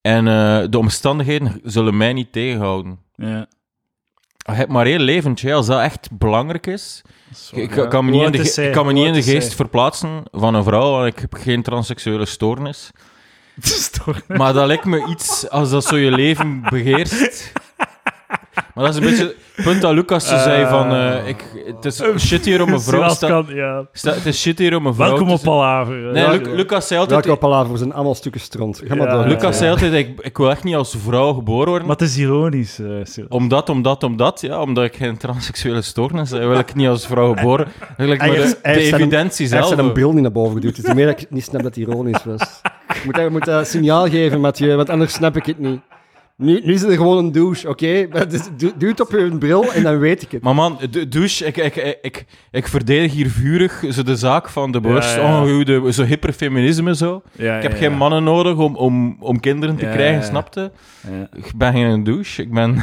En eh, de omstandigheden zullen mij niet tegenhouden. Ja, Je hebt maar één leventje. hè. Als dat echt belangrijk is... Ik, kan me niet in de, oud is ge- zij? ik kan me Hoe niet in de oud is geest verplaatsen van een vrouw, want ik heb geen transseksuele stoornis. Het is toch- Maar dat lijkt me iets als dat zo je leven beheerst. [LAUGHS] Maar dat is een beetje het punt dat Lucas zo zei van... eh, ik, het is shit hier om een vrouw Zoals sta- kan, ja. sta- Het is shit hier om een vrouw Welkom te op zijn. Palaver. Nee, Ja, Lu- Lucas zei altijd... Welke palaver zijn allemaal stukken stront. Ga maar Ja, door. ja, Lucas zei altijd, ik, ik wil echt niet als vrouw geboren worden. Maar het is ironisch, eh. Omdat, omdat, omdat, ja, omdat ik geen transseksuele stoornis heb, wil ik niet als vrouw geboren. [LAUGHS] Eigenlijk Hij maar heeft- de, hij de heeft zijn- evidentie Hij heeft zelf. zijn bril niet naar boven geduwd. Het is meer dat ik niet snap dat het ironisch was. [LAUGHS] Je moet, je moet dat signaal geven, Mathieu, want anders snap ik het niet. Nu, nu is het gewoon een douche, oké? Dus doe, doe het op je bril en dan weet ik het. Maar man, de douche, ik, ik, ik, ik, verdedig hier vurig zo de zaak van de borst. Ja, ja. Oh, zo hyperfeminisme zo. Ja, Ik heb ja, geen ja. mannen nodig om, om, om kinderen te Ja, krijgen, snapte? Ja. Ik ben geen douche, ik ben...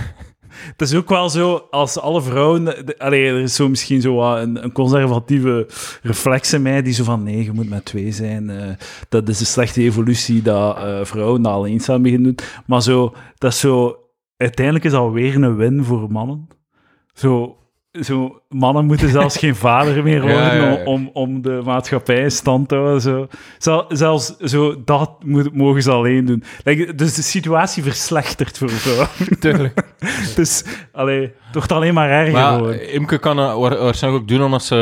Het is ook wel zo, als alle vrouwen... allee, er is zo misschien zo een, conservatieve reflex in mij, die zo van, nee, je moet met twee zijn. eh, dat is een slechte evolutie, dat eh, vrouwen dat alleenstaand beginnen doen. Maar zo, dat is zo... Uiteindelijk is dat weer een win voor mannen. Zo... Zo, mannen moeten zelfs geen vader meer worden Ja, ja, ja. Om, om de maatschappij in stand te houden. Zo. Zel- zelfs zo, dat moet, mogen ze alleen doen. Like, dus de situatie verslechtert voor vrouwen. [LAUGHS] Tuurlijk. Dus, allee, het wordt alleen maar erger Maar ja, Imke kan het wa- waarschijnlijk ook doen omdat ze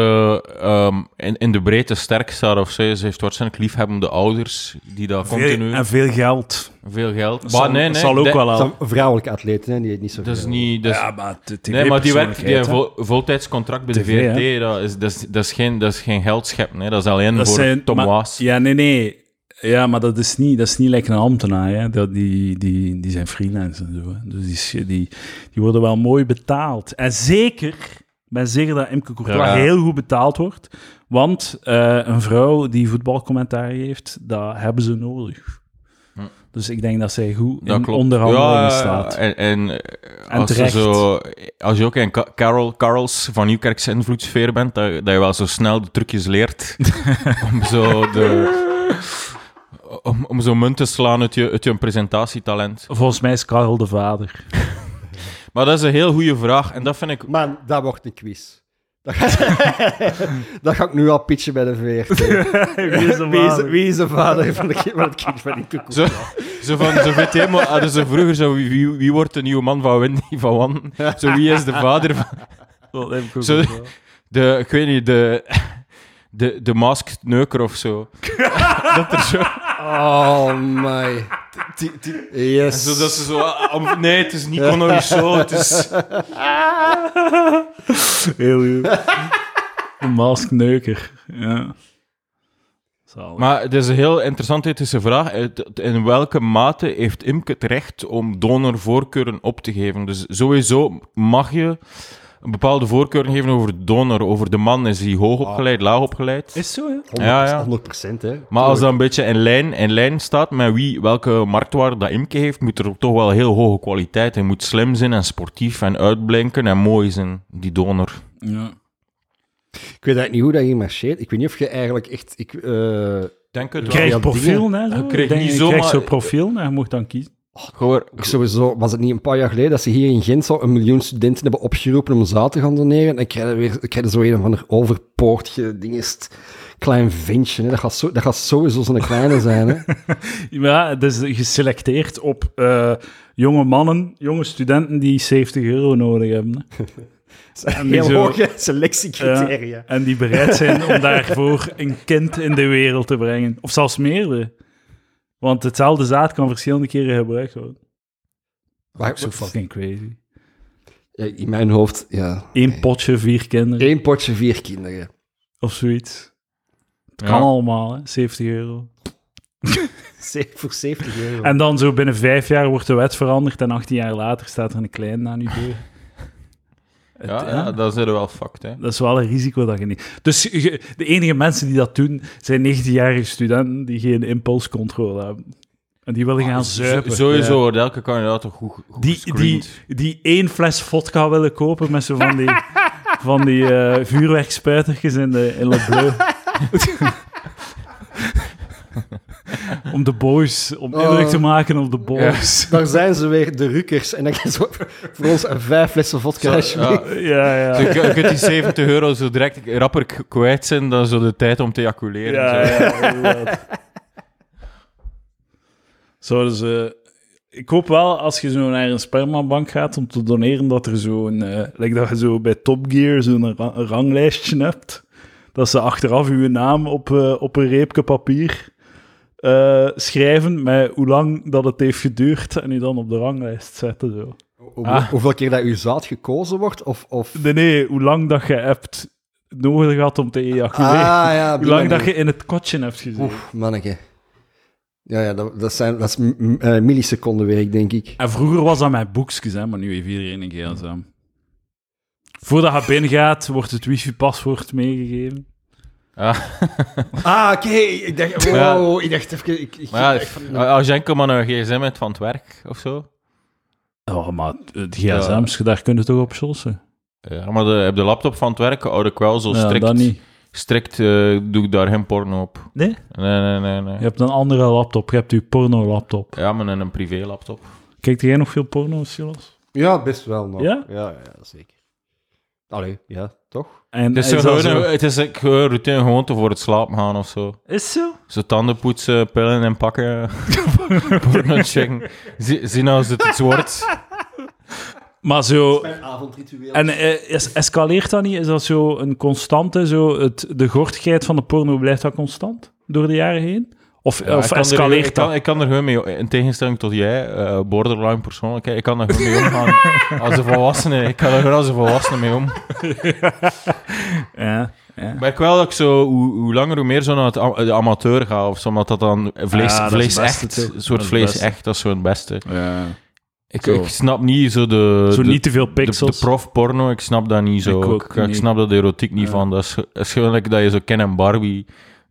ehm, in, in de breedte sterk staat of zo. Ze heeft waarschijnlijk liefhebbende ouders die dat continu... Veel, en veel geld. Veel geld. Maar zal, nee, nee. zal ook wel vrouwelijke atleet, hè, die het niet zo Dat is niet... Is, ja, maar nee, maar die werkt die TV-persoonlijkheid, voltijdscontract bij de VRT. Dat is, dat, is, dat, is geen, dat is geen geldscheppen. hè. Dat is alleen Dat voor zijn- Tom Waas. Ja, nee, nee. Ja, maar dat is niet, dat is niet lekker een ambtenaar. Hè. Dat, die, die, die zijn freelance en zo. Hè. Dus die, die, die worden wel mooi betaald. En zeker, ik ben zeker dat Imke Courtois Ja. heel goed betaald wordt. Want eh, een vrouw die voetbalcommentaar heeft, dat hebben ze nodig. Dus ik denk dat zij goed Dat in klopt. onderhandelingen Ja, staat. En, en, En als, je terecht. zo, als je ook in Carol, Carols van Nieuwkerkse invloedssfeer bent, dat, dat je wel zo snel de trucjes leert [LAUGHS] om zo de... Om, om zo munt te slaan uit je, uit je presentatietalent. Volgens mij is Karel de vader. [LAUGHS] Maar dat is een heel goede vraag. En dat vind ik... Man, dat wordt een quiz. Dat ga, [LAUGHS] dat ga ik nu al pitchen bij de VRT. [LAUGHS] Wie is de wie, is, vader? wie is de vader van, de, van het kind van die [LAUGHS] koekoek? Zo, zo van, zo weet je, maar hadden ze vroeger zo, wie, wie, wordt de nieuwe man van Wendy van Wan? Zo, wie is de vader van... Dat heb ik ook Zo- wel. De, ik weet niet, de... De, de masked neuker of zo. dat er zo... Oh my. Yes. Zo dat ze zo... ah, nee, het is niet Conor zo, het is... [LAUGHS] Heel goed. Een maskneuker. Ja. Zalig. Maar het is een heel interessante ethische vraag. In welke mate heeft Imke het recht om donorvoorkeuren op te geven? Dus sowieso mag je een bepaalde voorkeur geven over de donor. Over de man is hij hoog opgeleid, laag opgeleid. Is zo, ja? 100%, Ja, ja. 100% hè. Maar als dat een beetje in lijn, in lijn staat met wie, welke marktwaarde dat Imke heeft, moet er toch wel heel hoge kwaliteit. Hij moet slim zijn en sportief en uitblinken en mooi zijn, die donor. ja. Ik weet eigenlijk niet hoe dat hier marcheert. Ik weet niet of je eigenlijk echt... Ik, eh, Denk het Je wel. krijgt profiel, hè? Je krijgt je zomaar- krijgt zo'n profiel en je moet dan kiezen. Gewoon- ik sowieso, was het niet een paar jaar geleden dat ze hier in Gent zo een miljoen studenten hebben opgeroepen om zaad te gaan doneren? En je, weer, krijg je zo een of ander overpoortje dingest, klein ventje. Hè. Dat, gaat zo, dat gaat sowieso zo'n kleine zijn. Hè. [LAUGHS] Ja, het is geselecteerd op eh, jonge mannen, jonge studenten die 70 euro nodig hebben. hè. [LAUGHS] En die Heel zo- hoge selectiecriteria. En die bereid zijn om [LAUGHS] daarvoor een kind in de wereld te brengen. Of zelfs meerdere. Want hetzelfde zaad kan verschillende keren gebruikt worden. Maar, Zo fucking crazy. ja, in mijn hoofd, ja. Eén potje, vier kinderen. Eén potje, vier kinderen. of zoiets. Het Ja. kan allemaal, hè? 70 euro. [LAUGHS] Voor 70 euro. En dan zo binnen vijf jaar wordt de wet veranderd en 18 jaar later staat er een klein aan je deur. Het- Ja, ja, dan zijn we wel fucked, hè. Dat is wel een risico dat je niet... Dus je- de enige mensen die dat doen, zijn 19-jarige studenten die geen impulscontrole hebben. En die willen gaan zuipen. Sowieso wordt elke kandidaat toch goed, goed Die, die, die één fles vodka willen kopen met zo van die, [LAUGHS] van die eh, vuurwerkspuitertjes in, de, in Le Bleu. [LAUGHS] [LAUGHS] om de boys, om Oh. indruk te maken op de boys. [LAUGHS] Daar zijn ze weer, de rukkers. En dan zo voor ons een vijf flessen vodka. Zo, ja. Ja, ja. Zo, je, je kunt die 70 euro zo direct rapper kwijt zijn dan zo de tijd om te ejaculeren. Ja, zo. ja. [LAUGHS] Zouden ze... Ik hoop wel, als je zo naar een spermabank gaat om te doneren, dat er zo'n... eh like dat je zo bij Top Gear zo'n ra- ranglijstje hebt. Dat ze achteraf uw naam op, eh, op een reepje papier eh, schrijven met hoe lang dat het heeft geduurd en u dan op de ranglijst zetten. Zo. Hoe- Ah. Hoeveel keer dat uw zaad gekozen wordt? Of, of... Nee, nee, hoe lang dat je hebt nodig gehad om te ejaculeren. Ah, ja. [LAUGHS] hoe lang dat je in het kotje hebt gezeten. Oeh, manneke. Ja, ja dat, dat, zijn, dat is eh, milliseconden werk, denk ik. En vroeger was dat met boekjes, hè, maar nu heeft iedereen een gsm. Voordat je binnengaat, wordt het wifi-paswoord meegegeven. [LAUGHS] Ah, oké. Ik dacht, Ja. ik dacht even... Ik, ik, Maar ik- ja, als je enkel maar een gsm hebt van het werk of zo. Oh, maar het gsm's, daar kun je toch op sossen? Ja, maar de, op de laptop van het werk houd ik wel zo Ja, strikt. dat niet. strikt eh, doe ik daar geen porno op. Nee? Nee, nee, nee. nee. Je hebt een andere laptop, je hebt je porno-laptop. Ja, maar een privé laptop. Kijkt jij nog veel porno, Silas? Ja, best wel nog. Ja? Ja, ja, zeker. Allee, ja, toch? En Het is, dat gewoon, zo- een- het is een gewoon routine gewoonte voor het slapen gaan of zo. Is zo? Zo tanden poetsen, pillen en pakken. [LAUGHS] porno checken. Zie- Zien als het iets wordt. Maar zo... En eh, is, escaleert dat niet? Is dat zo een constante? Zo het, de gortigheid van de porno blijft dat constant? Door de jaren heen? Of, Ja, of ik kan er- escaleert ik kan, dat? Ik kan er gewoon mee, in tegenstelling tot jij, eh, borderline persoonlijkheid, ik kan er gewoon mee omgaan. [LAUGHS] als een volwassene, ik kan er gewoon als een volwassene mee om. [LAUGHS] Ja, ja. Ik merk wel dat ik zo, hoe, hoe langer hoe meer zo naar het, de amateur ga, of zo, omdat dat dan vlees, Ja, vlees echt, een soort vlees beste. echt, dat is zo het beste. ja. Ik, Zo. ik snap niet zo de... Zo de, niet te veel de, pixels. de prof-porno, ik snap dat niet zo. Ik Ik, ook ik snap dat erotiek niet Ja. van. Dat is, is gewoon dat je zo Ken en Barbie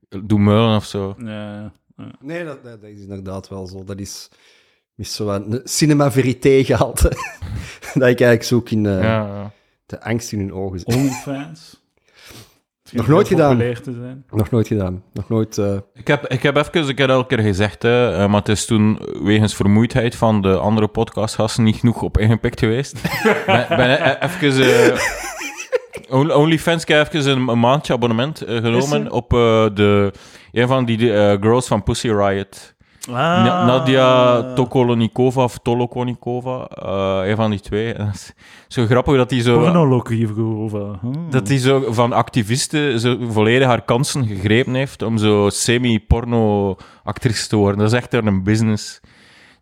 doet muilen of zo. Ja. Nee, dat, dat, dat is inderdaad wel zo. Dat is, is zo een cinema verité gehalte. [LAUGHS] dat ik eigenlijk zoek in eh, Ja, ja. de angst in hun ogen. OnlyFans. [LAUGHS] Nog nooit gedaan. populair te zijn. Nog nooit gedaan. Nog nooit... eh, Ik heb, ik heb even, ik heb elke keer gezegd, hè, eh, maar het is toen wegens vermoeidheid van de andere podcastgasten niet genoeg op ingepikt geweest. [LAUGHS] ben, ben even... eh, On- OnlyFans, heb even een, een maandje abonnement eh, genomen op eh, de, een van die eh, girls van Pussy Riot. Ah. Na- Nadia Tokolonikova of Tolokonikova, een van die twee. [LAUGHS] Zo grappig dat die zo... Hmm. Dat hij zo van activisten zo volledig haar kansen gegrepen heeft om zo semi-porno-actrice te worden. Dat is echt een business.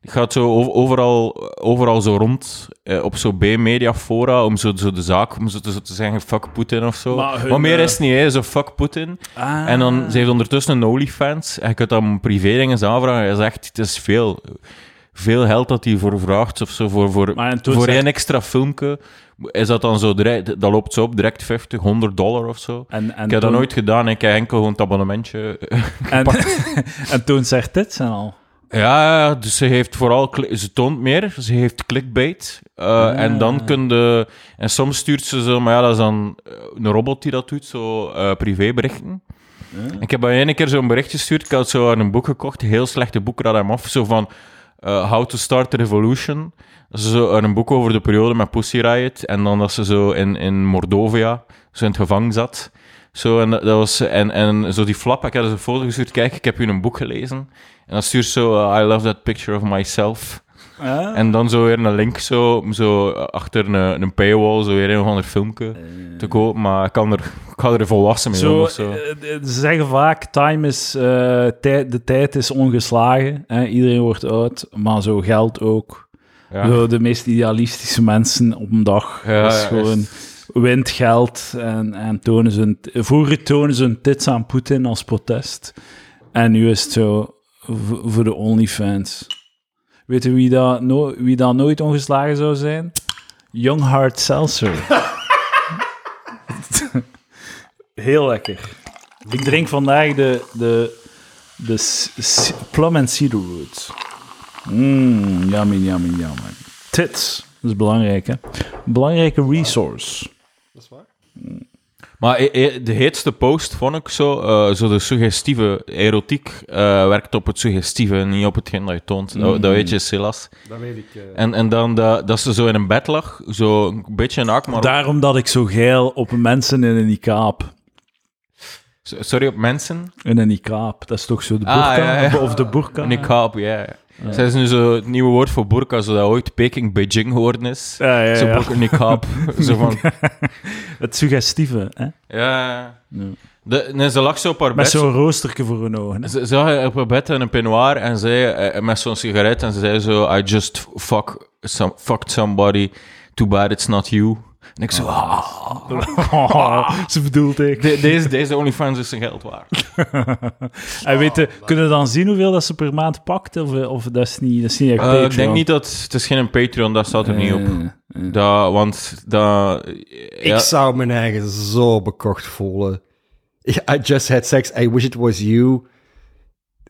Gaat zo ov- overal, overal zo rond eh, op zo B-media fora om zo, zo de zaak, om zo te, zo te zeggen fuck Poetin of zo. Maar Maar, hun, meer eh, is het niet, hè. zo fuck Poetin. Ah. En dan, ze heeft ondertussen een OnlyFans. En je kunt dan privé dingen aanvragen. Hij zegt, het is veel, veel geld dat hij voor vraagt. Of zo, voor, voor, voor zegt- één extra filmpje is dat dan zo direct, dat loopt zo op, direct 50, 100 dollar of zo. En, en ik heb dat nooit gedaan, ik heb enkel gewoon het abonnementje. En, [LAUGHS] en toen zegt dit zijn al. Ja, dus ze heeft vooral, ze toont meer, ze heeft clickbait. eh, Ah. En dan kun je, en soms stuurt ze zo, maar ja, dat is dan eh, een robot die dat doet, zo eh, privéberichten. Ik heb bij ene keer zo'n bericht gestuurd. Ik had zo een boek gekocht, een heel slechte boek, raad hem af. Zo van How to Start a Revolution. Dat is zo een boek over de periode met Pussy Riot. En dan dat ze zo in, in Mordovia zo in het gevangen zat. Zo, en, dat was, en, en zo die flap, ik had dus een foto gestuurd. Kijk, ik heb u een boek gelezen. En dan stuurt zo, uh, I love that picture of myself. Ah. En dan zo weer een link zo, zo achter een, een paywall, zo weer een of ander filmpje te kopen. Maar ik, kan er, ik ga er volwassen mee Zo, of zo. eh, eh, ze zeggen vaak, time is, eh, tij- de tijd is ongeslagen. Hè? Iedereen wordt oud, maar zo geld ook. Ja. Zo, de meest idealistische mensen op een dag. Ja, dat is gewoon... is- wint geld en, en tonen ze hun... Vroeger tonen ze hun tits aan Poetin als protest. En nu is het zo voor de OnlyFans. Weet je wie dat, no wie dat nooit ongeslagen zou zijn? Young Hard Seltzer. [LAUGHS] Heel lekker. Ik drink vandaag de, de, de plum and cedar root. Mmm, yummy, yummy, yummy. Tits, dat is belangrijk, hè? Belangrijke resource. Maar de heetste post vond ik zo, eh, zo de suggestieve erotiek eh, werkt op het suggestieve, niet op hetgeen dat je toont. Dat, dat weet je, Silas. Dat weet ik. eh. En, en dan dat, dat ze zo in een bed lag, zo een beetje naakt, maar... Daarom dat ik zo geil op mensen in een niqab. Sorry, op mensen? In een niqab, dat is toch zo de Ah, burka? ja, ja. Of de burka? Niqab, ja. Ja. Zij is nu zo het nieuwe woord voor burka, zodat ooit Peking Beijing geworden is. Ja, ja, Zo ja. burka, niqab. [LAUGHS] zo van... [LAUGHS] Het suggestieve, hè? Ja. Ja. De, nee, ze lag zo op haar Met bed. zo'n roosterke voor hun ogen. hè. Ze, ze lag op haar bed in een peignoir en zei, eh, met zo'n sigaret en ze zei zo, I just fuck some, fucked somebody, too bad it's not you. En ik zo, ah, Oh, [LAUGHS] ze bedoelt ik. de- deze, deze OnlyFans is zijn geld waard. [LAUGHS] En weet je, kunnen we dan zien hoeveel dat ze per maand pakt? Of, of dat is niet, dat is niet echt Eh, Patreon? ik denk niet dat, het is geen Patreon, dat staat er niet op. Eh, eh. Dat, want dat, ja, Ik zou mijn eigen zo bekocht voelen. I just had sex, I wish it was you.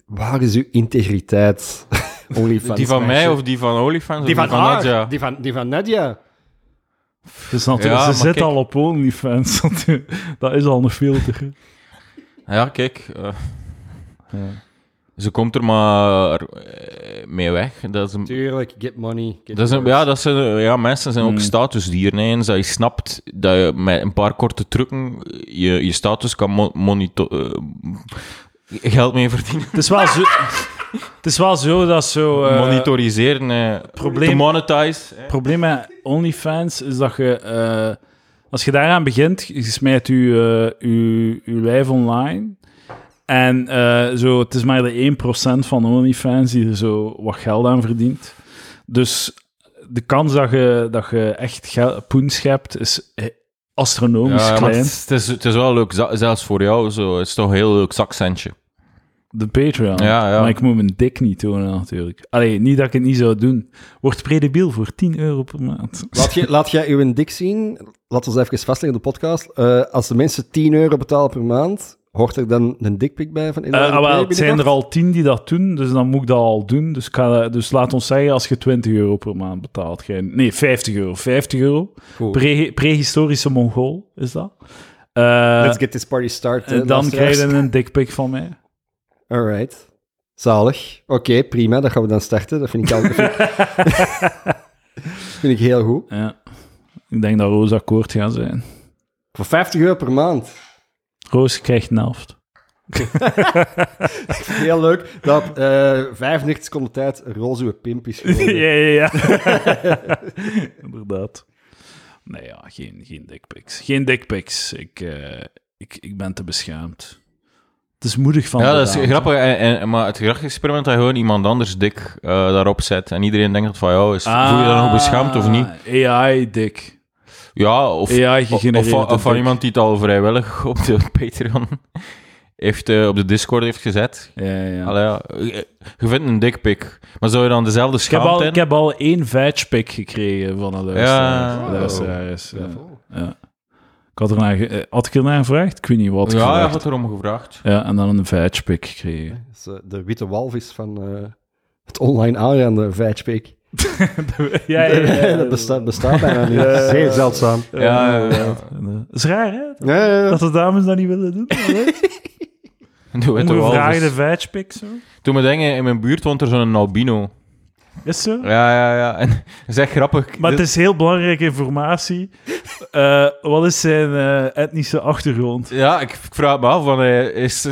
Waar is uw integriteit? [LAUGHS] OnlyFans die van mij of die van OnlyFans die van, Nadja? Die van, die van Nadia. Dus natuurlijk, Ja, ze zit kijk- al op OnlyFans. [LAUGHS] dat is al een filter. Ja, kijk. eh, Ze komt er maar eh, mee weg. Dat is een, Tuurlijk, get money. Get dat is een, yours. ja, dat zijn, ja, mensen zijn ook Hmm. statusdieren. Eens dat je snapt dat je met een paar korte trucken je, je status kan mo- eh, geld mee verdienen. Het is wel zo, [LAUGHS] het is wel zo dat zo... eh, Monitoriseren, eh, probleem- monetize. Het probleem met OnlyFans is dat je... eh, als je daaraan begint, je smijt je, eh, je, je lijf online... En zo, het is maar de 1% van OnlyFans die er zo wat geld aan verdient. Dus de kans dat je, dat je echt poens hebt, is astronomisch Ja, klein. het, is, het is wel leuk, zelfs voor jou. Zo. Het is toch een heel leuk zakcentje. De Patreon. Ja, ja. Maar ik moet mijn dik niet tonen, natuurlijk. Allee, niet dat ik het niet zou doen. Wordt predebiel voor 10 euro per maand. Laat, je, laat jij uw dik zien. Laat ons even vastleggen op de podcast. Eh, als de mensen 10 euro betalen per maand, hoort er dan een dikpik bij van Eh, Eduard ah, wel, het zijn er al 10 die dat doen, dus dan moet ik dat al doen. Dus, ga, dus laat ons zeggen, als je 20 euro per maand betaalt. Ga je- nee, 50 euro. 50 euro. Pre- prehistorische Mongool is dat. Eh, Let's get this party started. en dan krijg je een dikpik van mij. Alright. Zalig. Oké, prima. Dat gaan we dan starten. Dat vind ik, al, dat vind, [LAUGHS] vind ik heel goed. Ja. Ik denk dat Roos akkoord gaat zijn. Voor 50 euro per maand. Roos krijgt een helft. [LAUGHS] Heel leuk. Dat op eh 95 seconden tijd roze uw pimp is [LAUGHS] geworden. ja, ja, ja. Inderdaad. Nee, ja, geen, geen dickpics. Geen dickpics. Ik, eh, ik, ik ben te beschaamd. Het is moedig van Ja, dat is grappig. En, en- maar het grappige experiment dat je gewoon iemand anders dik eh, daarop zet. En iedereen denkt dat van jou is. Ah, voel je dat nog beschaamd of niet? AI, dik. Ja, of, AI of, van- of van dik. iemand die het al vrijwillig [LAUGHS] op de Patreon heeft, eh, op de Discord heeft gezet. Ja, ja. Allee, ja. Je vindt een dikpik. Maar zou je dan dezelfde Ik heb, schaamte al, ik heb al één veg-pic gekregen van een luisteraar. Ja. luisterares. Ja. ja. Ik had, er naar, ge- eh, had ik er naar gevraagd? Ik weet niet wat ik Ja, gevraagd. had erom gevraagd. Ja, en dan een gekregen. Dat is, eh, de witte walvis van eh, het online aanraden, Vijtspik. [LAUGHS] ja, ja, ja. [LAUGHS] dat bestaat, bestaat bijna niet. Ja. Zeer zeldzaam. Ja, ja, ja. Dat is raar, hè? Ja, ja, ja. Dat de dames dat niet willen doen. Doe het wel. Ongevraagde veg-pic, zo. Me denken, in mijn buurt woont er zo'n albino. Is zo? Ja, ja, ja. [LAUGHS] En dat is echt grappig. Maar het is heel belangrijke informatie. Eh, wat is zijn eh, etnische achtergrond? Ja, ik, ik vraag me af, van, eh, is, [LAUGHS]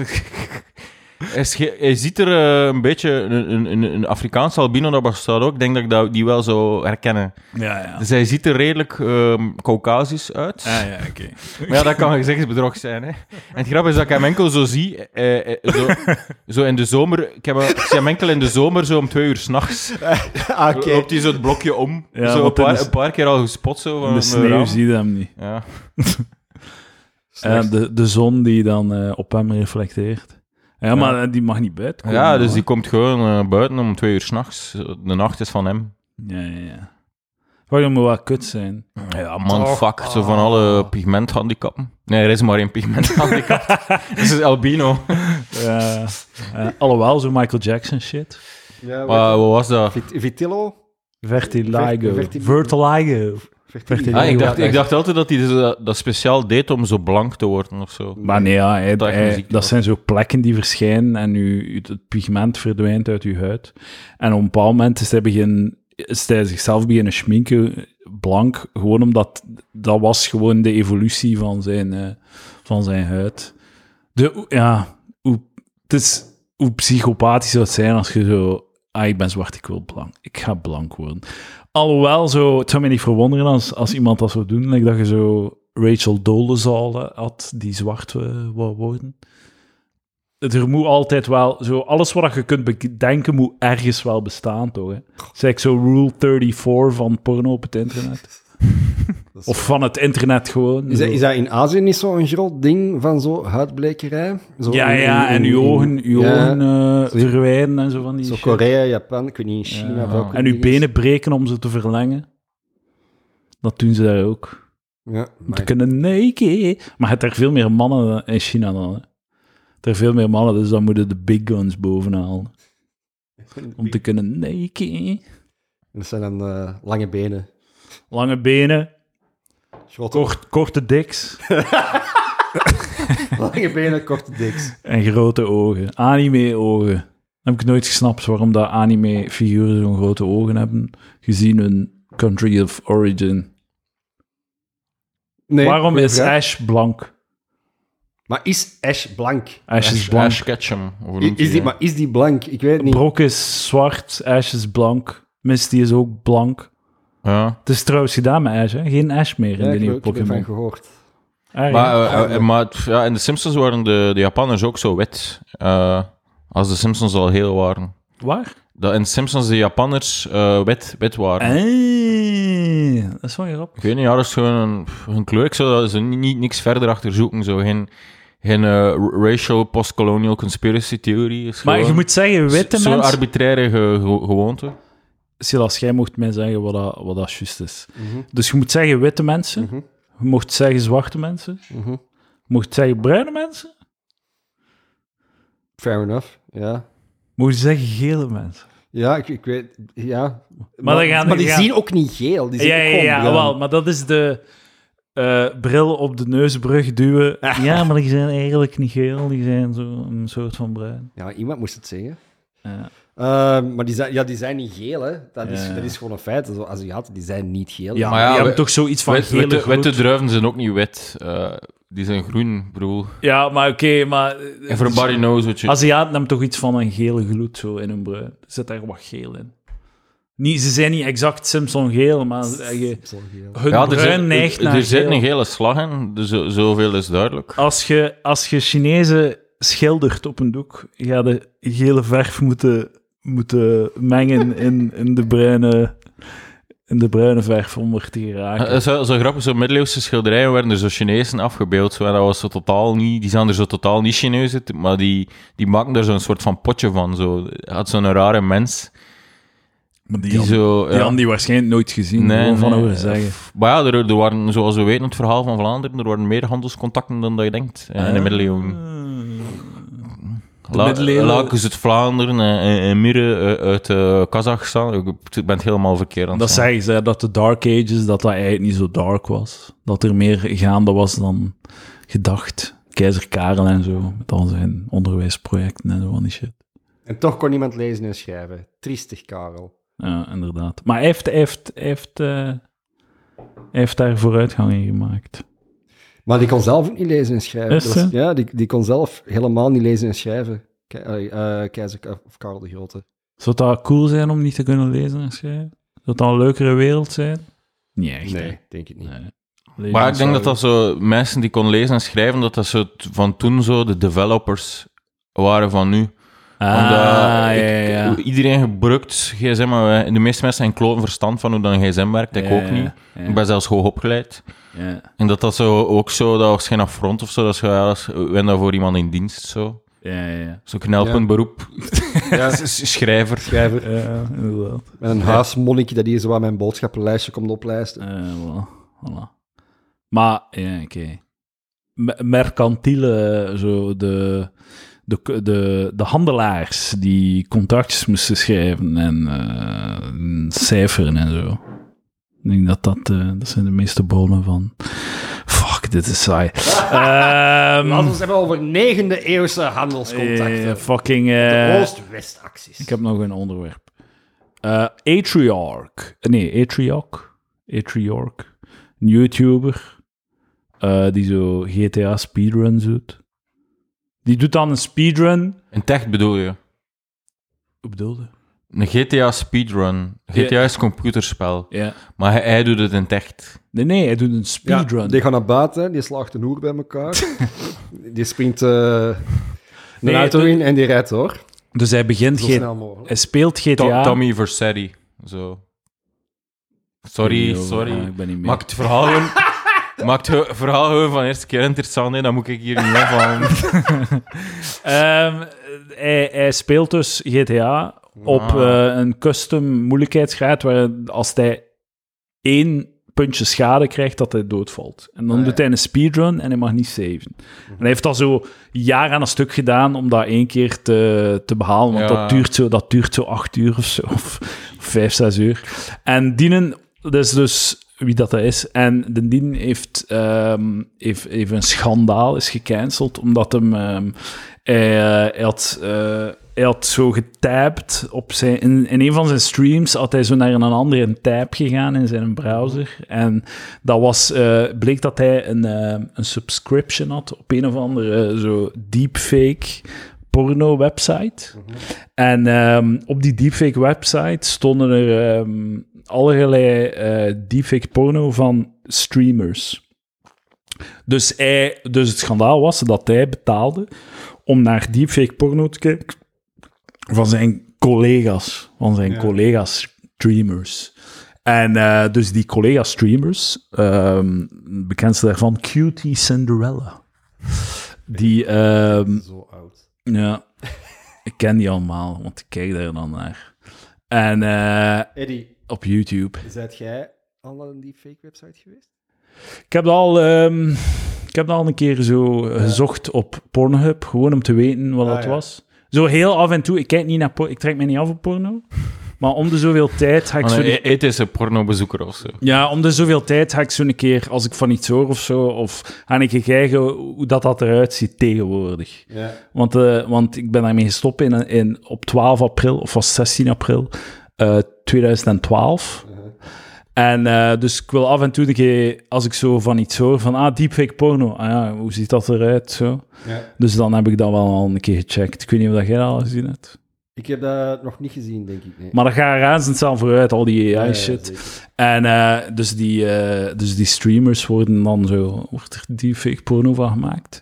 Hij, ziet er eh, een beetje... Een, een- een, Afrikaanse albino, dat bestaat ook. Ik denk dat ik dat, die wel zou herkennen. Ja, ja. Dus hij ziet er redelijk ehm Caucasisch uit. Ah, ja, oké. Maar ja, dat kan gezichtsbedrog zijn. Hè. En het grappige is dat ik hem enkel zo zie, eh, eh, zo, [LAUGHS] zo in de zomer. Ik, heb, ik zie hem enkel in de zomer, zo om twee uur s'nachts. Ah, Oké. Loopt hij zo het blokje om. Ja, zo een paar, de s- een paar keer al gespot zo. Van In de sneeuw zie je hem niet. Ja. [LAUGHS] En de, de zon die dan eh, op hem reflecteert. Ja, maar die mag niet buiten komen. ja, dus hoor. die komt gewoon eh, buiten om twee uur s'nachts. De nacht is van hem. Ja, ja, ja. Waarom moet wel kut zijn? Ja, man, Toch? fuck. Zo van Ah. alle pigmenthandicappen. Nee, er is maar één pigmenthandicap. [LAUGHS] Dat is albino. Ja. Alhoewel, zo Michael Jackson shit. Ja, wat was dat? Vit- Vitiligo? Vertiligo. Verti- Vertiligo. Ah, ik, dacht, ik dacht altijd dat hij dus, dat, dat speciaal deed om zo blank te worden of zo. Maar nee, ja, hij- Dat hij- zijn zo plekken die verschijnen en u, u- het pigment verdwijnt uit uw huid. En op een bepaald moment is hij, begin, is hij zichzelf beginnen schminken blank, gewoon omdat dat was gewoon de evolutie van zijn, eh, van zijn huid. De, ja, hoe, het is, hoe psychopathisch zou het zijn als je zo... Ah, ik ben zwart, ik wil blank. Ik ga blank worden. Alhoewel, zo, het zou me niet verwonderen als, als iemand dat zou doen, like dat je zo Rachel Dolezal had, die zwart eh, wou worden. Er moet altijd wel, zo, alles wat je kunt bedenken, moet ergens wel bestaan, toch? Hè? Zeg zo Rule 34 van porno op het internet. [LAUGHS] Of van het internet gewoon. Is dat, zo. is dat in Azië niet zo'n groot ding van zo huidblekerij? Zo ja, in- ja, in- en uw ogen, uw ja, ogen eh, verwijden en zo van die Zo shit. Korea, Japan, ik weet niet, in China. Ja. welke En uw benen breken om ze te verlengen. Dat doen ze daar ook. Ja, te kunnen neuken. Maar het er veel meer mannen in China dan. Hè. Er veel meer mannen, dus dan moeten de big guns bovenhalen. [LAUGHS] Om te kunnen neuken. dat zijn dan eh, lange benen. Lange benen, kort, korte diks [LAUGHS] lange benen, korte diks. en grote ogen. Anime-ogen. Heb ik nooit gesnapt waarom dat anime-figuren zo'n grote ogen hebben, gezien hun country of origin. Nee, waarom is vraag. Ash blank? Maar is Ash blank? Ash is blank. Ash Ketchum. Is, is die, maar is die blank? Ik weet het niet. Brok is zwart, Ash is blank. Misty is ook blank. Ja. Het is trouwens gedaan met Ash, hè? geen Ash meer in ja, de nieuwe ik heb ervan Pokémon. gehoord. Ah, ja. Maar, eh, eh, maar ja, in de Simpsons waren de, de Japanners ook zo wit. eh, als de Simpsons al heel waren. Waar? Dat in de Simpsons de Japanners eh, wit, wit waren. Eh, dat is wel grappig. Ik weet niet, ja, dat is gewoon een, een kleur. Ik zou daar zo niet, niet niks verder achter zoeken. Zo. Geen, geen racial postcolonial conspiracy theorie. Is Maar gewoon je moet zeggen, witte Zo'n mensen... arbitraire ge- ge- gewoonte. Silas, jij mocht mij zeggen wat dat, wat dat juist is. Mhm, Dus je moet zeggen witte mensen. mhm, Je mocht zeggen zwarte mensen. mhm. Je mocht zeggen bruine mensen. Fair enough, ja. Je mocht zeggen gele mensen. Ja, ik, ik weet, ja. Maar dan gaan- maar die gaan- zien ook niet geel. Die zien Ja, ja, ja, wel, maar dat is de eh, bril op de neusbrug duwen. [LAUGHS] Ja, maar die zijn eigenlijk niet geel, die zijn zo een soort van bruin. Ja, iemand moest het zeggen. Ja. Ehm, maar die zijn, ja, die zijn niet geel, hè. Dat, is, Ja. dat is gewoon een feit. Zo, Aziaten, die zijn niet geel. Ja, Maar maar ja, die we- hebben toch zoiets van Wit- gele witte, druiven zijn ook niet wit. Eh, die zijn groen, bedoel. Ja, maar oké, maar... eh, Everybody knows what you... Aziaten hebben toch iets van een gele gloed zo in hun bruin. Er zit daar wat geel in. Niet, ze zijn niet exact Simpson geel, maar eh, je- hun Ja, er bruin zit, neigt er, naar er zit een gele slag in, dus zo- zoveel is duidelijk. Als je, als je Chinezen schildert op een doek, ga je gele verf moeten, moeten mengen in, in, de bruine, in de bruine verf om er te geraken. Uh, zo, zo grappig, zo middeleeuwse schilderijen werden er zo Chinezen afgebeeld. Dat was zo totaal niet, die zagen er zo totaal niet Chinees uit, maar die, die maken er zo'n soort van potje van. Zo. Had zo'n rare mens. maar die, Die hadden- zo, die ja. die waarschijnlijk nooit gezien, Nee, nee, van nee, eh, zeggen. Maar ja, er, er waren, zoals we weten, het verhaal van Vlaanderen, er waren meer handelscontacten dan dat je denkt eh, in de middeleeuwen. De La- is uit Vlaanderen en, en, eh, uit eh, Kazachstan. Ik ben het helemaal verkeerd aan het Dat zeggen. ze, dat de Dark Ages, dat dat eigenlijk niet zo dark was. Dat er meer gaande was dan gedacht. Keizer Karel en zo, met al zijn onderwijsprojecten en zo van die shit. En toch kon niemand lezen en schrijven. Triestig, Karel. Ja, inderdaad. Maar hij heeft, hij heeft, hij heeft, eh, hij heeft daar vooruitgang in gemaakt. Maar die kon zelf ook niet lezen en schrijven. Is was- ja, die, die kon zelf helemaal niet lezen en schrijven. Ke- eh, Keizer of Karel de Grote. Zou dat cool zijn om niet te kunnen lezen en schrijven? Zou dat een leukere wereld zijn? Niet echt, hè? Nee, denk ik niet. Nee. Lezen Maar ik denk dat dat zo, mensen die konden lezen en schrijven, dat dat zo van toen zo de developers waren van nu. Ah, Omdat ja, ik- ja, ja. iedereen gebruikt gsm, maar wij- de meeste mensen hebben kloten verstand van hoe dan een gsm werkt. Ik Ja, ook niet. ja, Ik ben zelfs hoog opgeleid. ja. En dat dat zo ook zo, dat was geen affront of zo, dat is ja, dat is- we zijn daar voor iemand in dienst, zo. Ja, ja, ja. Zo'n knelpunt beroep. Ja, [LAUGHS] Schrijver. schrijver. Ja, inderdaad. Met een huismonnikje dat hier zo aan mijn boodschappenlijstje komt oplijsten. Eh, voilà, voilà. Maar, ja, oké. Me- Mercantiele, zo de, de, de, de handelaars die contractjes moesten schrijven en eh, cijferen en zo. Ik denk dat dat, eh, dat zijn de meeste bronnen van... Fuck, dit is saai. [LAUGHS] Ehm, Laten we het hebben over negende eeuwse handelscontacten. eh, fucking... de Oost-West-acties. ik heb nog een onderwerp. Atriarch. Nee, Atriarch. Atriarch. Een YouTuber. die zo GTA speedruns doet. Die doet dan een speedrun. In tech bedoel je? Hoe bedoelde? Een GTA speedrun. GTA Ja. is een computerspel. Ja. Maar hij, hij doet het in echt. Nee, nee, hij doet een Ja, speedrun. die gaan naar buiten, die slaagt een hoer bij elkaar. [LAUGHS] die springt eh een Nee, auto de- in en die rijdt door. Dus hij begint... Zo G- snel mogelijk. hij speelt To- GTA... Tommy Vercetti. Zo. Sorry, sorry. ah, ik ben niet mee. Maak het verhaal gewoon... [LAUGHS] Maak het verhaal gewoon van de eerste keer interessant, hè. dan moet ik hier niet van... [LAUGHS] Ehm, hij, hij speelt dus GTA op Ah. eh, een custom moeilijkheidsgraad waar als hij één puntje schade krijgt, dat hij doodvalt. En dan Ah, ja. doet hij een speedrun en hij mag niet saven. En hij heeft dat zo jaar aan een stuk gedaan om dat één keer te, te behalen, want Ja. dat, duurt zo, dat duurt zo acht uur of zo, of vijf, zes uur. En Dienen, dat is dus wie dat, dat is, en de Dien heeft, ehm, heeft, heeft een schandaal, is gecanceld, omdat hem... ehm, hij, eh, hij had, eh, hij had zo getapt op zijn... In, in een van zijn streams had hij zo naar een andere tab gegaan in zijn browser. En dat was... eh, bleek dat hij een, een subscription had op een of andere zo deepfake porno-website. En ehm, op die deepfake website stonden er ehm, allerlei eh, deepfake porno van streamers. Dus, hij, dus het schandaal was dat hij betaalde om naar deepfake porno te kijken van zijn collega's, van zijn Ja. collega's streamers. En eh, dus die collega's streamers, ehm bekendste daarvan, Cutie Cinderella. Die, Zo oud. Ja, ik ken die allemaal, want ik kijk daar dan naar. En eh, Eddie, op YouTube. zijt jij al naar een deepfake website geweest? Ik heb dat al, ehm, ik heb dat al een keer zo gezocht op Pornhub, gewoon om te weten wat Ah, dat ja. was. Zo heel af en toe, ik kijk niet naar por- ik trek mij niet af op porno, maar om de zoveel tijd ga ik Een zo... e- ethische pornobezoeker of zo. Ja, om de zoveel tijd ga ik zo een keer, als ik van iets hoor of zo, of ga ik kijken hoe dat, dat eruit ziet tegenwoordig. Ja. Want, eh, want ik ben daarmee gestopt in, in, op 12 april, of was 16 april eh, 2012. En eh, dus ik wil af en toe, een keer, als ik zo van iets hoor, van ah, deepfake porno, ah ja, hoe ziet dat eruit? Zo. Ja. Dus dan heb ik dat wel al een keer gecheckt. Ik weet niet of dat jij dat al gezien hebt. Ik heb dat nog niet gezien, denk ik. Nee. Maar dat gaat razendsnel vooruit, al die Ja, ja, AI-shit. En eh, dus, die, eh, dus die streamers worden dan zo, wordt er deepfake porno van gemaakt.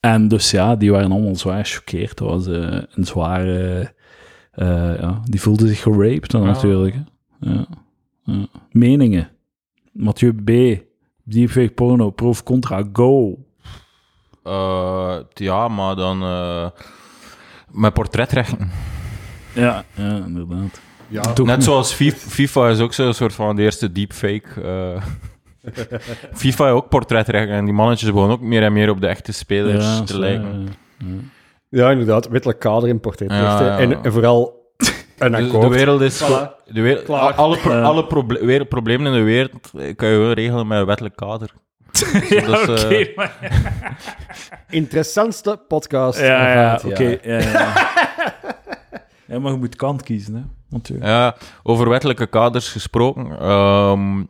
En dus ja, die waren allemaal zwaar gechoqueerd. Dat was eh, een zware... eh, ja, die voelden zich geraped dan Ja. natuurlijk. hè. Ja. Ja. Meningen. Mathieu B. Deepfake porno, pro of contra, go. Eh, ja, maar dan... met portretrechten. Ja, ja inderdaad. Ja, Net niet. zoals FIFA, is ook zo'n soort van de eerste deepfake. eh [LAUGHS] FIFA heeft ook portretrechten en die mannetjes begonnen ook meer en meer op de echte spelers Ja, te zo, lijken. ja, ja. ja, inderdaad. Wettelijk kader in portretrechten. Ja, ja. En, en vooral een Dus akkoord. de wereld is... Voilà. De wereld, Klaar. alle pro- Ja. alle proble- problemen in de wereld eh, kan je wel regelen met een wettelijk kader. [LAUGHS] Ja, oké, eh, maar- [LAUGHS] Interessantste podcast. Ja, ja, van oké. ja, ja. ja, maar je moet kant kiezen, hè. Natuurlijk. Ja, over wettelijke kaders gesproken. Ehm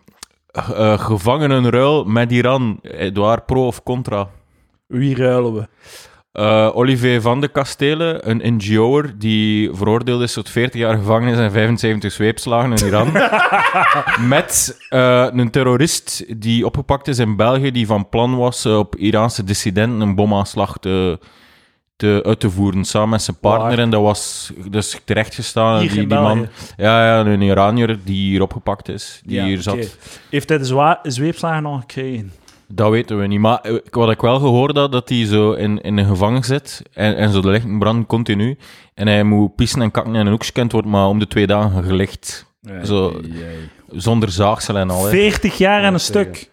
g- eh, gevangenenruil met Iran. Edouard, pro of contra? Wie ruilen we? Eh, Olivier van de Kastelen, een NGO'er die veroordeeld is tot 40 jaar gevangenis en 75 zweepslagen in Iran. [LAUGHS] Met eh, een terrorist die opgepakt is in België, die van plan was eh, op Iraanse dissidenten een bomaanslag te, te, uit te voeren samen met zijn partner. Waar? En dat was dus terechtgestaan. Hier die, die man, ja, ja, een Iranier die hier opgepakt is, die Ja, hier zat. Heeft hij de zwa- zweepslagen al gekregen? Dat weten we niet. Maar eh, wat ik wel gehoord had, dat hij zo in, in een gevangen zit en, en zo de lichten branden continu. En hij moet pissen en kakken in een hoekje, en het wordt maar om de twee dagen gelicht. Zo, zonder zaagsel en al. hè. 40 jaar en een stuk.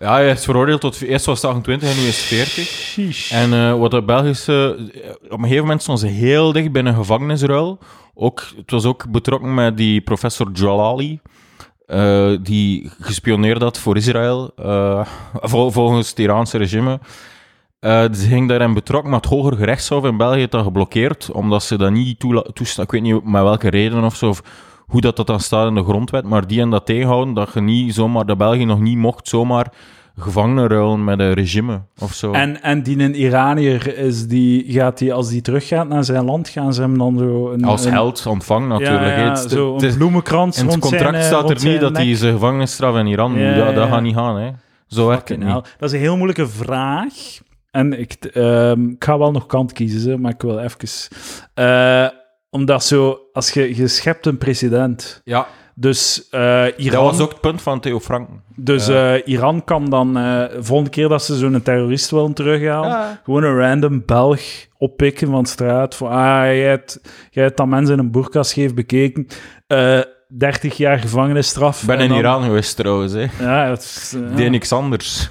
Ja, hij is veroordeeld tot... Eerst was het 28 en nu is het 40. Sheesh. En eh, wat de Belgische... Op een gegeven moment stond ze heel dicht bij een gevangenisruil. Ook, het was ook betrokken met die professor Jalali. Eh, die gespioneerd had voor Israël. eh, vol- volgens het Iraanse regime. Eh, ze ging daarin betrokken, maar het Hoger Gerechtshof in België heeft dat geblokkeerd. Omdat ze dat niet toestaan. Ik weet niet met welke reden of zo. Of hoe dat, dat dan staat in de grondwet. Maar die en dat tegenhouden. Dat je niet zomaar... Dat België nog niet mocht zomaar gevangenen ruilen met een regime of zo. En, en die een Iranier is, die gaat die, als die teruggaat naar zijn land, gaan ze hem dan zo... Een, Als een- held ontvangen natuurlijk. Ja, Het- zo het een bloemenkrans in het rond contract zijn, eh, staat er niet dat hij zijn gevangenisstraf in Iran Ja. Dat, gaat niet gaan, hè. Zo werkt het niet. hell. Dat is een heel moeilijke vraag. En ik, ehm, ik ga wel nog kant kiezen, maar ik wil even... eh, omdat zo, als je, je schept een president, Ja, dus eh, Iran... dat was ook het punt van Theo Franken. Dus eh, Iran kan dan, eh volgende keer dat ze zo'n terrorist willen terughalen, Ja. gewoon een random Belg oppikken van straat. Van, ah, jij hebt, jij hebt dat mensen in een burka scheef bekeken. Eh 30 jaar gevangenisstraf. Ik ben En in dan- Iran geweest trouwens, hè. Ja, dat is... Ik deed niks anders. [LAUGHS]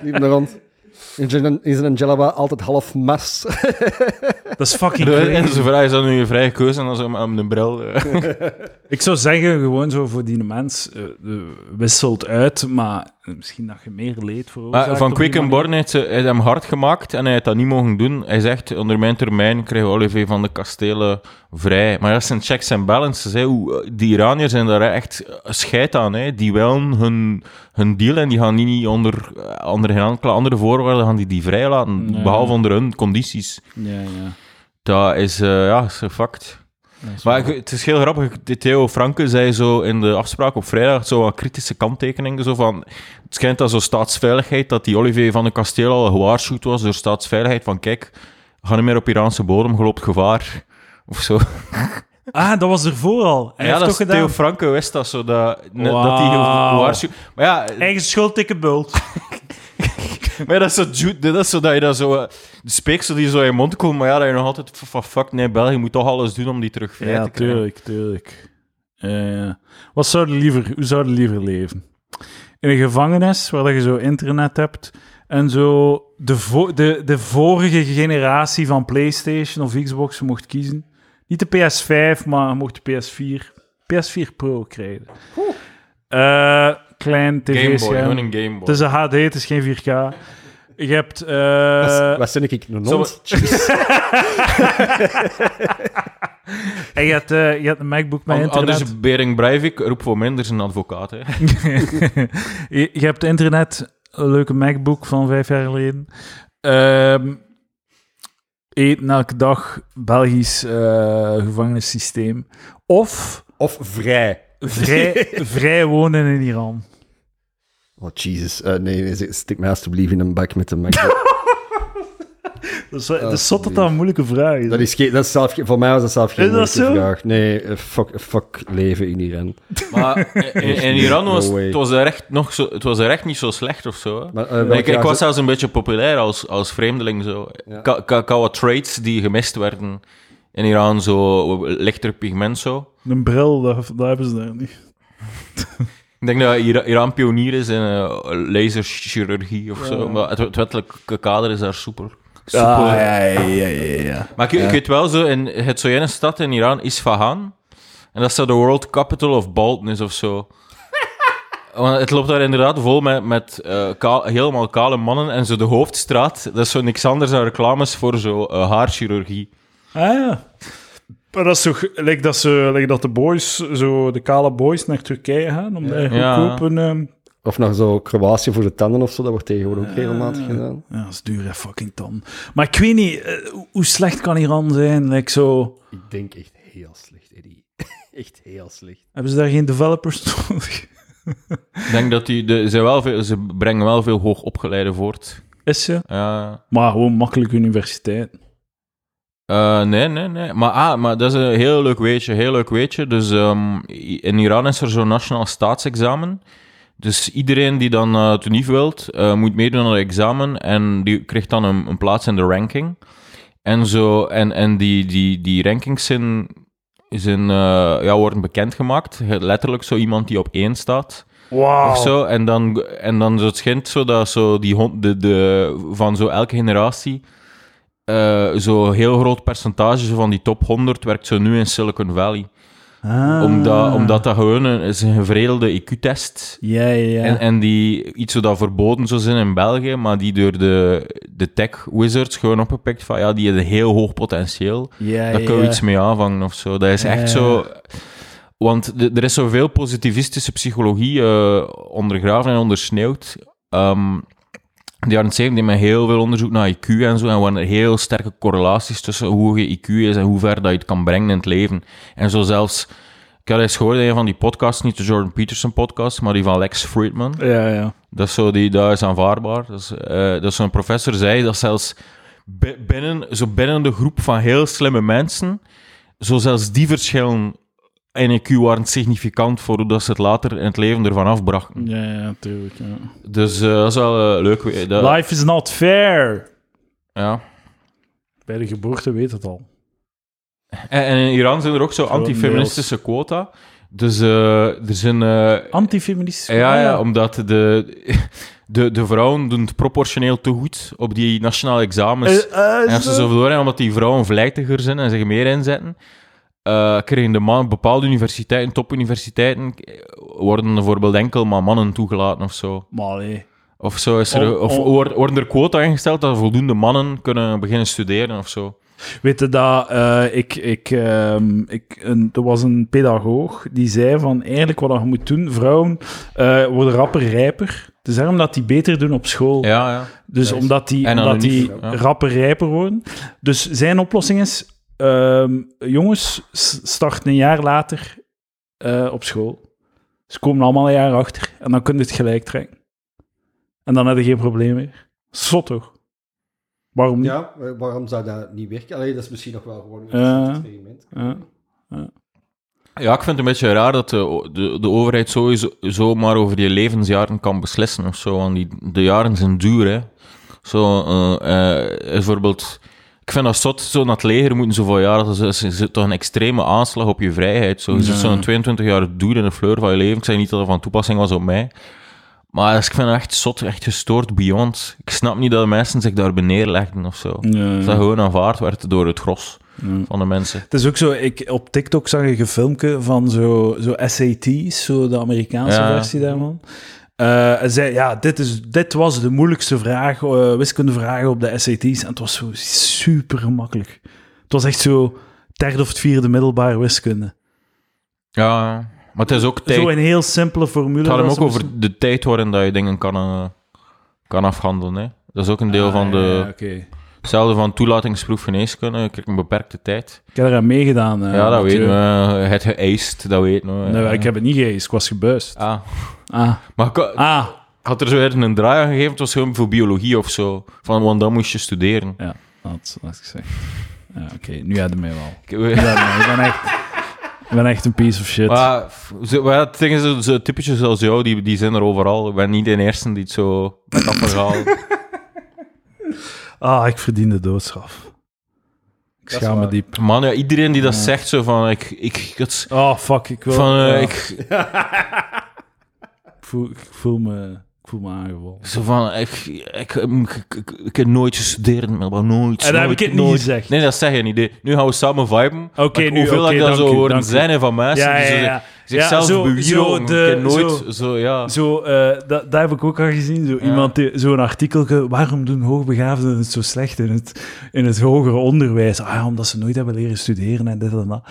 Liep er rond. Is een Jalaba altijd half mas? [LAUGHS] dat is fucking En crazy. ze vragen, is dat nu je vrije keuze? En dan zo met een bril. eh. [LAUGHS] Ik zou zeggen, gewoon zo voor die mens, eh, eh, wisselt uit, maar misschien dat je meer leed veroorzaakt. Maar van Quick and manier. Born heeft ze heeft hem hard gemaakt en hij heeft dat niet mogen doen. Hij zegt, onder mijn termijn krijgen we Olivier van de Kastelen vrij. Maar dat zijn checks en balances. Hè. Die Iraniërs zijn daar echt scheid aan. Hè. Die willen hun, hun deal en die gaan niet onder, onder geen enkele andere voorwaarden gaan die, die vrijlaten. Nee. Behalve onder hun condities. Ja, ja. Dat is, eh, ja, is een fact. Maar het is heel grappig. Theo Franke zei zo in de afspraak op vrijdag zo wat kritische kanttekeningen. Zo van, het schijnt dat zo staatsveiligheid, dat die Olivier van de Kasteel al gewaarschuwd was door staatsveiligheid. Van kijk, ga niet meer op Iraanse bodem, geloopt gevaar. Of zo. [LAUGHS] Ah, dat was ervoor al. Hij ja, heeft dat toch gedaan? Theo Franke wist dat zo. Dat, Wauw. dat hij gewaarschuwd... Maar ja, Eigen schuld, dikke bult. [LAUGHS] [LAUGHS] maar dat is zo, dat is zo dat je dat zo... eh, De speeksel die zo in je mond komt, maar ja, dat je nog altijd van fuck, nee, België moet toch alles doen om die terug vrij Ja, te krijgen. tuurlijk, tuurlijk. Eh, wat zou je liever, hoe zou je liever leven? In een gevangenis waar dat je zo internet hebt en zo de, vo- de, de vorige generatie van PlayStation of Xbox je mocht kiezen. Niet de PS5, maar je mocht de PS4, PS4 Pro krijgen. Eh, klein tv-scherm. een Game Boy. Het is een HD, het is geen 4K. Je hebt... eh, Wat- Wat ben ik? Een hond? [LAUGHS] en je hebt, eh, je hebt een MacBook met internet. Anders Bering Breivik roep voor minder zijn advocaat. Hè. [LAUGHS] je, je hebt internet, een leuke MacBook van vijf jaar geleden. Ehm, eten elke dag, Belgisch eh, gevangenissysteem. Of Of vrij? Vrij, [LAUGHS] vrij wonen in Iran. Oh, Jesus. Eh, nee, nee, stik mij alsjeblieft in een bak met een MacBook. [LAUGHS] Dat is, dat is zot dat dat een moeilijke vraag is. dat is geen, dat is zelf, voor mij was dat zelf geen Is dat moeilijke zo? vraag. Nee, eh, fuck, fuck leven in Iran. Maar [LAUGHS] in, in Iran was No het was er echt, nog zo, het was er echt niet zo slecht of zo. Maar, eh, ik, was zelfs een beetje populair als, als vreemdeling. Zo. Ja. Ik, had- ik, had- ik had wat traits die gemist werden in Iran, zo lichter pigment zo. Een bril, dat, dat hebben ze daar niet. Ik denk dat Ira- Iran pionier is in eh, laserchirurgie of zo. Ja. Maar het, het wettelijke kader is daar super. super. Ah, ja, ja, ja, ja, ja. Maar ik, ik weet wel zo, in, het zo ene stad in Iran, Isfahan. En dat is zo de world capital of baldness of zo. [LAUGHS] Want het loopt daar inderdaad vol met, met eh, kaal- helemaal kale mannen. En zo de hoofdstraat, dat is zo niks anders dan reclames voor zo eh, haarchirurgie. Ah ja. Maar dat is toch, lijkt dat, ze, lijkt dat de boys, zo de kale boys naar Turkije gaan, om daar Ja. goedkoop een, ehm, Of naar zo Kroatië voor de tanden of zo, dat wordt tegenwoordig ook regelmatig gedaan. Ja, dat is duur, hè, fucking tan. Maar ik weet niet, eh, hoe- hoe slecht kan Iran zijn? Like zo, Ik denk echt heel slecht, Eddie. [LAUGHS] echt heel slecht. hebben ze daar geen developers [LAUGHS] nodig? Ik denk dat die, de, ze, wel veel, ze brengen wel veel hoogopgeleide voort. Is ze? Ja. Maar gewoon makkelijk universiteit. Eh, nee, nee, nee. Maar, ah, maar dat is een heel leuk weetje, heel leuk weetje. Dus ehm, in Iran is er zo'n nationaal staatsexamen. Dus iedereen die dan NIF wilt, eh, moet meedoen aan het examen en die krijgt dan een, een plaats in de ranking. En, zo, en, en die, die, die rankings zijn, zijn, ja, worden bekendgemaakt. Letterlijk zo iemand die op één staat. Wauw. Of zo. En dan, en dan zo het schijnt zo dat zo die hond, de, de, van zo elke generatie eh zo heel groot percentage van die top 100 werkt zo nu in Silicon Valley. Ah. Omdat, omdat dat gewoon een, is een gevredelde IQ-test. Ja, ja, ja. En, en die iets zo dat verboden zou zijn in België, maar die door de, de tech wizards gewoon opgepikt van ja, die hebben heel hoog potentieel. ja, Daar kunnen we iets mee aanvangen of zo. Dat is echt zo. Want de- er is zoveel positivistische psychologie eh, ondergraven en ondersneeuwd. Ehm de jaren 70 met heel veel onderzoek naar IQ en zo. En waren er heel sterke correlaties tussen hoe hoog je IQ is en hoe ver dat je het kan brengen in het leven. En zo zelfs. Ik had eens gehoord in een van die podcasts, niet de Jordan Peterson podcast, maar die van Lex Friedman. Ja, ja. Dat is, zo die, dat is aanvaardbaar. Dat, is, eh, dat zo'n professor zei dat zelfs bi- binnen, zo binnen de groep van heel slimme mensen, zo zelfs die verschillen in IQ waren significant voor hoe dat ze het later in het leven ervan afbrachten. Ja, ja, tuurlijk. Ja. Dus eh, dat is wel eh, leuk. Dat, Life is not fair. ja. Bij de geboorte weet het al. en, en in Iran zijn er ook zo antifeministische quota. Dus eh, er zijn... eh, Antifeministisch. Ja, ja, omdat de, de, de vrouwen doen het proportioneel te goed op die nationale examens. En als ze zo doorgaan, omdat die vrouwen vlijtiger zijn en zich meer inzetten, eh krijgen de man, bepaalde universiteiten, topuniversiteiten, worden bijvoorbeeld enkel maar mannen toegelaten of zo. Maar allee. Of, zo is er, of worden- er quota ingesteld dat voldoende mannen kunnen beginnen studeren of zo. Weet je dat eh, ik, ik, ehm, ik, een, er was een pedagoog die zei van eigenlijk wat je moet doen, vrouwen eh, worden rapper rijper. Dus daarom dat die beter doen op school. Ja, ja. Dus omdat die, omdat die ja. rapper rijper worden. Dus zijn oplossing is, ehm, jongens, s- start een jaar later eh, op school. Ze komen allemaal een jaar achter en dan kun je het gelijk trekken. En dan heb je geen probleem meer. Zot toch? Waarom niet? Ja, wa- waarom zou dat niet werken? Allee, dat is misschien nog wel gewoon een Ja. experiment. Ja. Ja, ik vind het een beetje raar dat de, de, de overheid sowieso zomaar over je levensjaren kan beslissen of zo. Want die, de jaren zijn duur, hè. Zo, eh, eh, bijvoorbeeld... Ik vind dat zot, zo naar het leger moeten zoveel jaar... Dat is, is, is toch een extreme aanslag op je vrijheid. Zo. Je zit Ja. zo'n 22 jaar duur in de fleur van je leven. Ik zei niet dat dat van toepassing was op mij. Maar ik vind het echt zot, echt gestoord beyond. Ik snap niet dat de mensen zich daar neerlegden of zo. Ja, Dat dat gewoon aanvaard werd door het gros ja. van de mensen. Het is ook zo, ik, op TikTok zag ik een filmpje van zo, zo SAT's, zo de Amerikaanse Ja. versie daarvan. En zei, ja, dit, is, dit was de moeilijkste vraag, eh wiskundevragen op de SAT's. En het was zo super gemakkelijk. Het was echt zo derde of het vierde middelbare wiskunde. Ja, maar het is ook tijd... Zo een heel simpele formule. Het gaat hem ook over de tijd waarin dat je dingen kan, eh, kan afhandelen. Hè. Dat is ook een deel Ah, van de... ja. Hetzelfde van toelatingsproef geneeskunde. Je krijgt een beperkte tijd. Ik heb eraan meegedaan. eh, ja, dat Mathieu. weten we. Het geëist, dat weten we. Nee, Eh, ik heb het niet geëist, ik was gebuist. Ah. Ah, Maar ik ah. had er zo weer een draai aan gegeven. Het was gewoon voor biologie of zo. Van, want dan moest je studeren. Ja, dat had ik gezegd. Ja, oké, nu had je mij wel. Ik- Ja, nee, ik ben echt... Ik ben echt een piece of shit. Maar, het ding is, zo, zo typetjes zoals jou, die, die zijn er overal. Ik ben niet de eerste die het zo met afgehaald. [LAUGHS] Ah, ik verdien de doodstraf. Ik is schaam me waar. diep. Man, ja, iedereen die dat Ja. zegt, zo van... Ik, ik, het, Oh, fuck, ik wil... van, eh, ja, ik, ik, voel, ik, voel me, ik voel me aangevallen. Zo van, ik, ik, ik, ik, ik heb nooit gestudeerd, maar nooit. En dan heb nooit, ik het niet nooit. gezegd. Nee, dat zeg je niet. Nee. Nu gaan we samen viben. Oké, Maar nu, Hoeveel oké, dat ik dan dank zo u, horen dank u. zijn hè, van mensen Ja, die zo ja, zeggen, ja. Zichzelf zo- bewierooken. zo de- nooit zo- zo, ja. Zo, eh, dat, dat heb ik ook al gezien. Zo iemand zo'n artikel. Waarom doen hoogbegaafden het zo slecht in het, in het hoger onderwijs? Ah, ja, omdat ze nooit hebben leren studeren en dit en dat.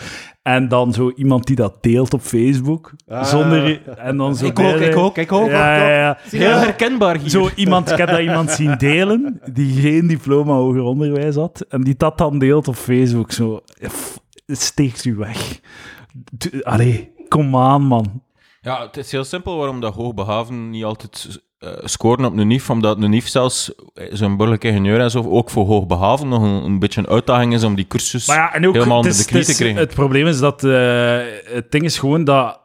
En dan zo iemand die dat deelt op Facebook. Ah. zonder, en dan zo Ik ook, ik ook, ik ook. Ja, ja, ja. Heel herkenbaar hier. Zo iemand, ik heb dat iemand zien [LAUGHS] delen die geen diploma hoger onderwijs had. En die dat dan deelt op Facebook. Zo, steekt u weg. Allee, kom aan, man. Ja, het is heel simpel waarom dat hoogbegaafden niet altijd eh, scoren op een NIF, omdat een NIF zelfs, eh, zo'n burgerlijke ingenieur en zo, ook voor hoogbegaafden nog een, een beetje een uitdaging is om die cursus Maar ja, en ook, helemaal onder de knie te krijgen. het probleem is dat eh, het ding is gewoon dat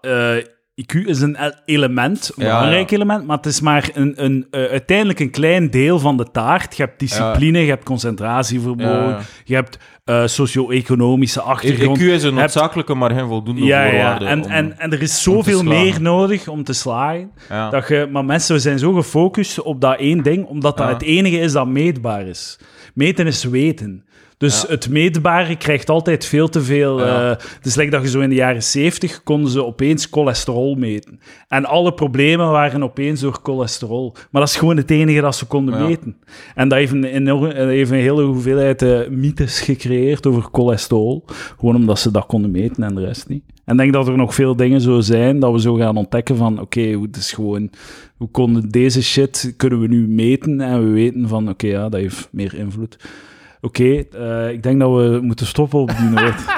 IQ is een element, een Ja, belangrijk ja. element, maar het is maar een, een, eh, uiteindelijk een klein deel van de taart. Je hebt discipline, je hebt concentratievermogen, je hebt eh, socio-economische achtergrond. EQ is een hebt- noodzakelijke, maar geen voldoende ja, ja, voorwaarde. en, om- en, en er is zoveel meer nodig om te slagen. Dat je, maar mensen zijn zo gefocust op dat één ding, omdat dat het enige is dat meetbaar is. Meten is weten. Dus Ja. het meetbare krijgt altijd veel te veel. Ja. eh, het is like dat je zo in de jaren 70 konden ze opeens cholesterol meten. En alle problemen waren opeens door cholesterol. Maar dat is gewoon het enige dat ze konden Ja. meten. En dat heeft een, enorm, eh, heeft een hele hoeveelheid eh, mythes gecreëerd over cholesterol. Gewoon omdat ze dat konden meten en de rest niet. En ik denk dat er nog veel dingen zo zijn dat we zo gaan ontdekken van oké, hoe het is gewoon... Hoe konden deze shit kunnen we nu meten en we weten van oké, ja, dat heeft meer invloed. Oké, eh, ik denk dat we moeten stoppen op die noot. [LAUGHS]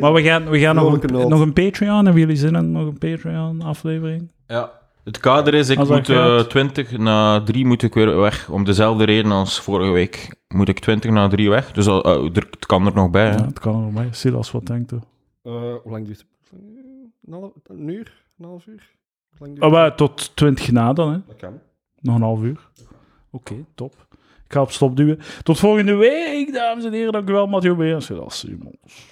Maar we gaan, we gaan nog, een, nog een Patreon. Hebben jullie zin in nog een Patreon-aflevering? Ja. Het kader is, ik Als moet eh, gaat. 20 na 3 moet ik weer weg. Om dezelfde reden als vorige week moet ik 20 na 3 weg. Dus al- eh, er, het kan er nog bij. Hè. Ja, het kan er nog bij. Silas, wat denkt u? Eh, hoe lang duurt het? Een, uur? Een half uur? Hoe lang duurt Oh, het? tot 20 na dan, hè? Dat kan. Nog een half uur. Oké, top. Ik ga op stop duwen. Tot volgende week, dames en heren. Dank u wel, Mathieu Beers. Silas Simons.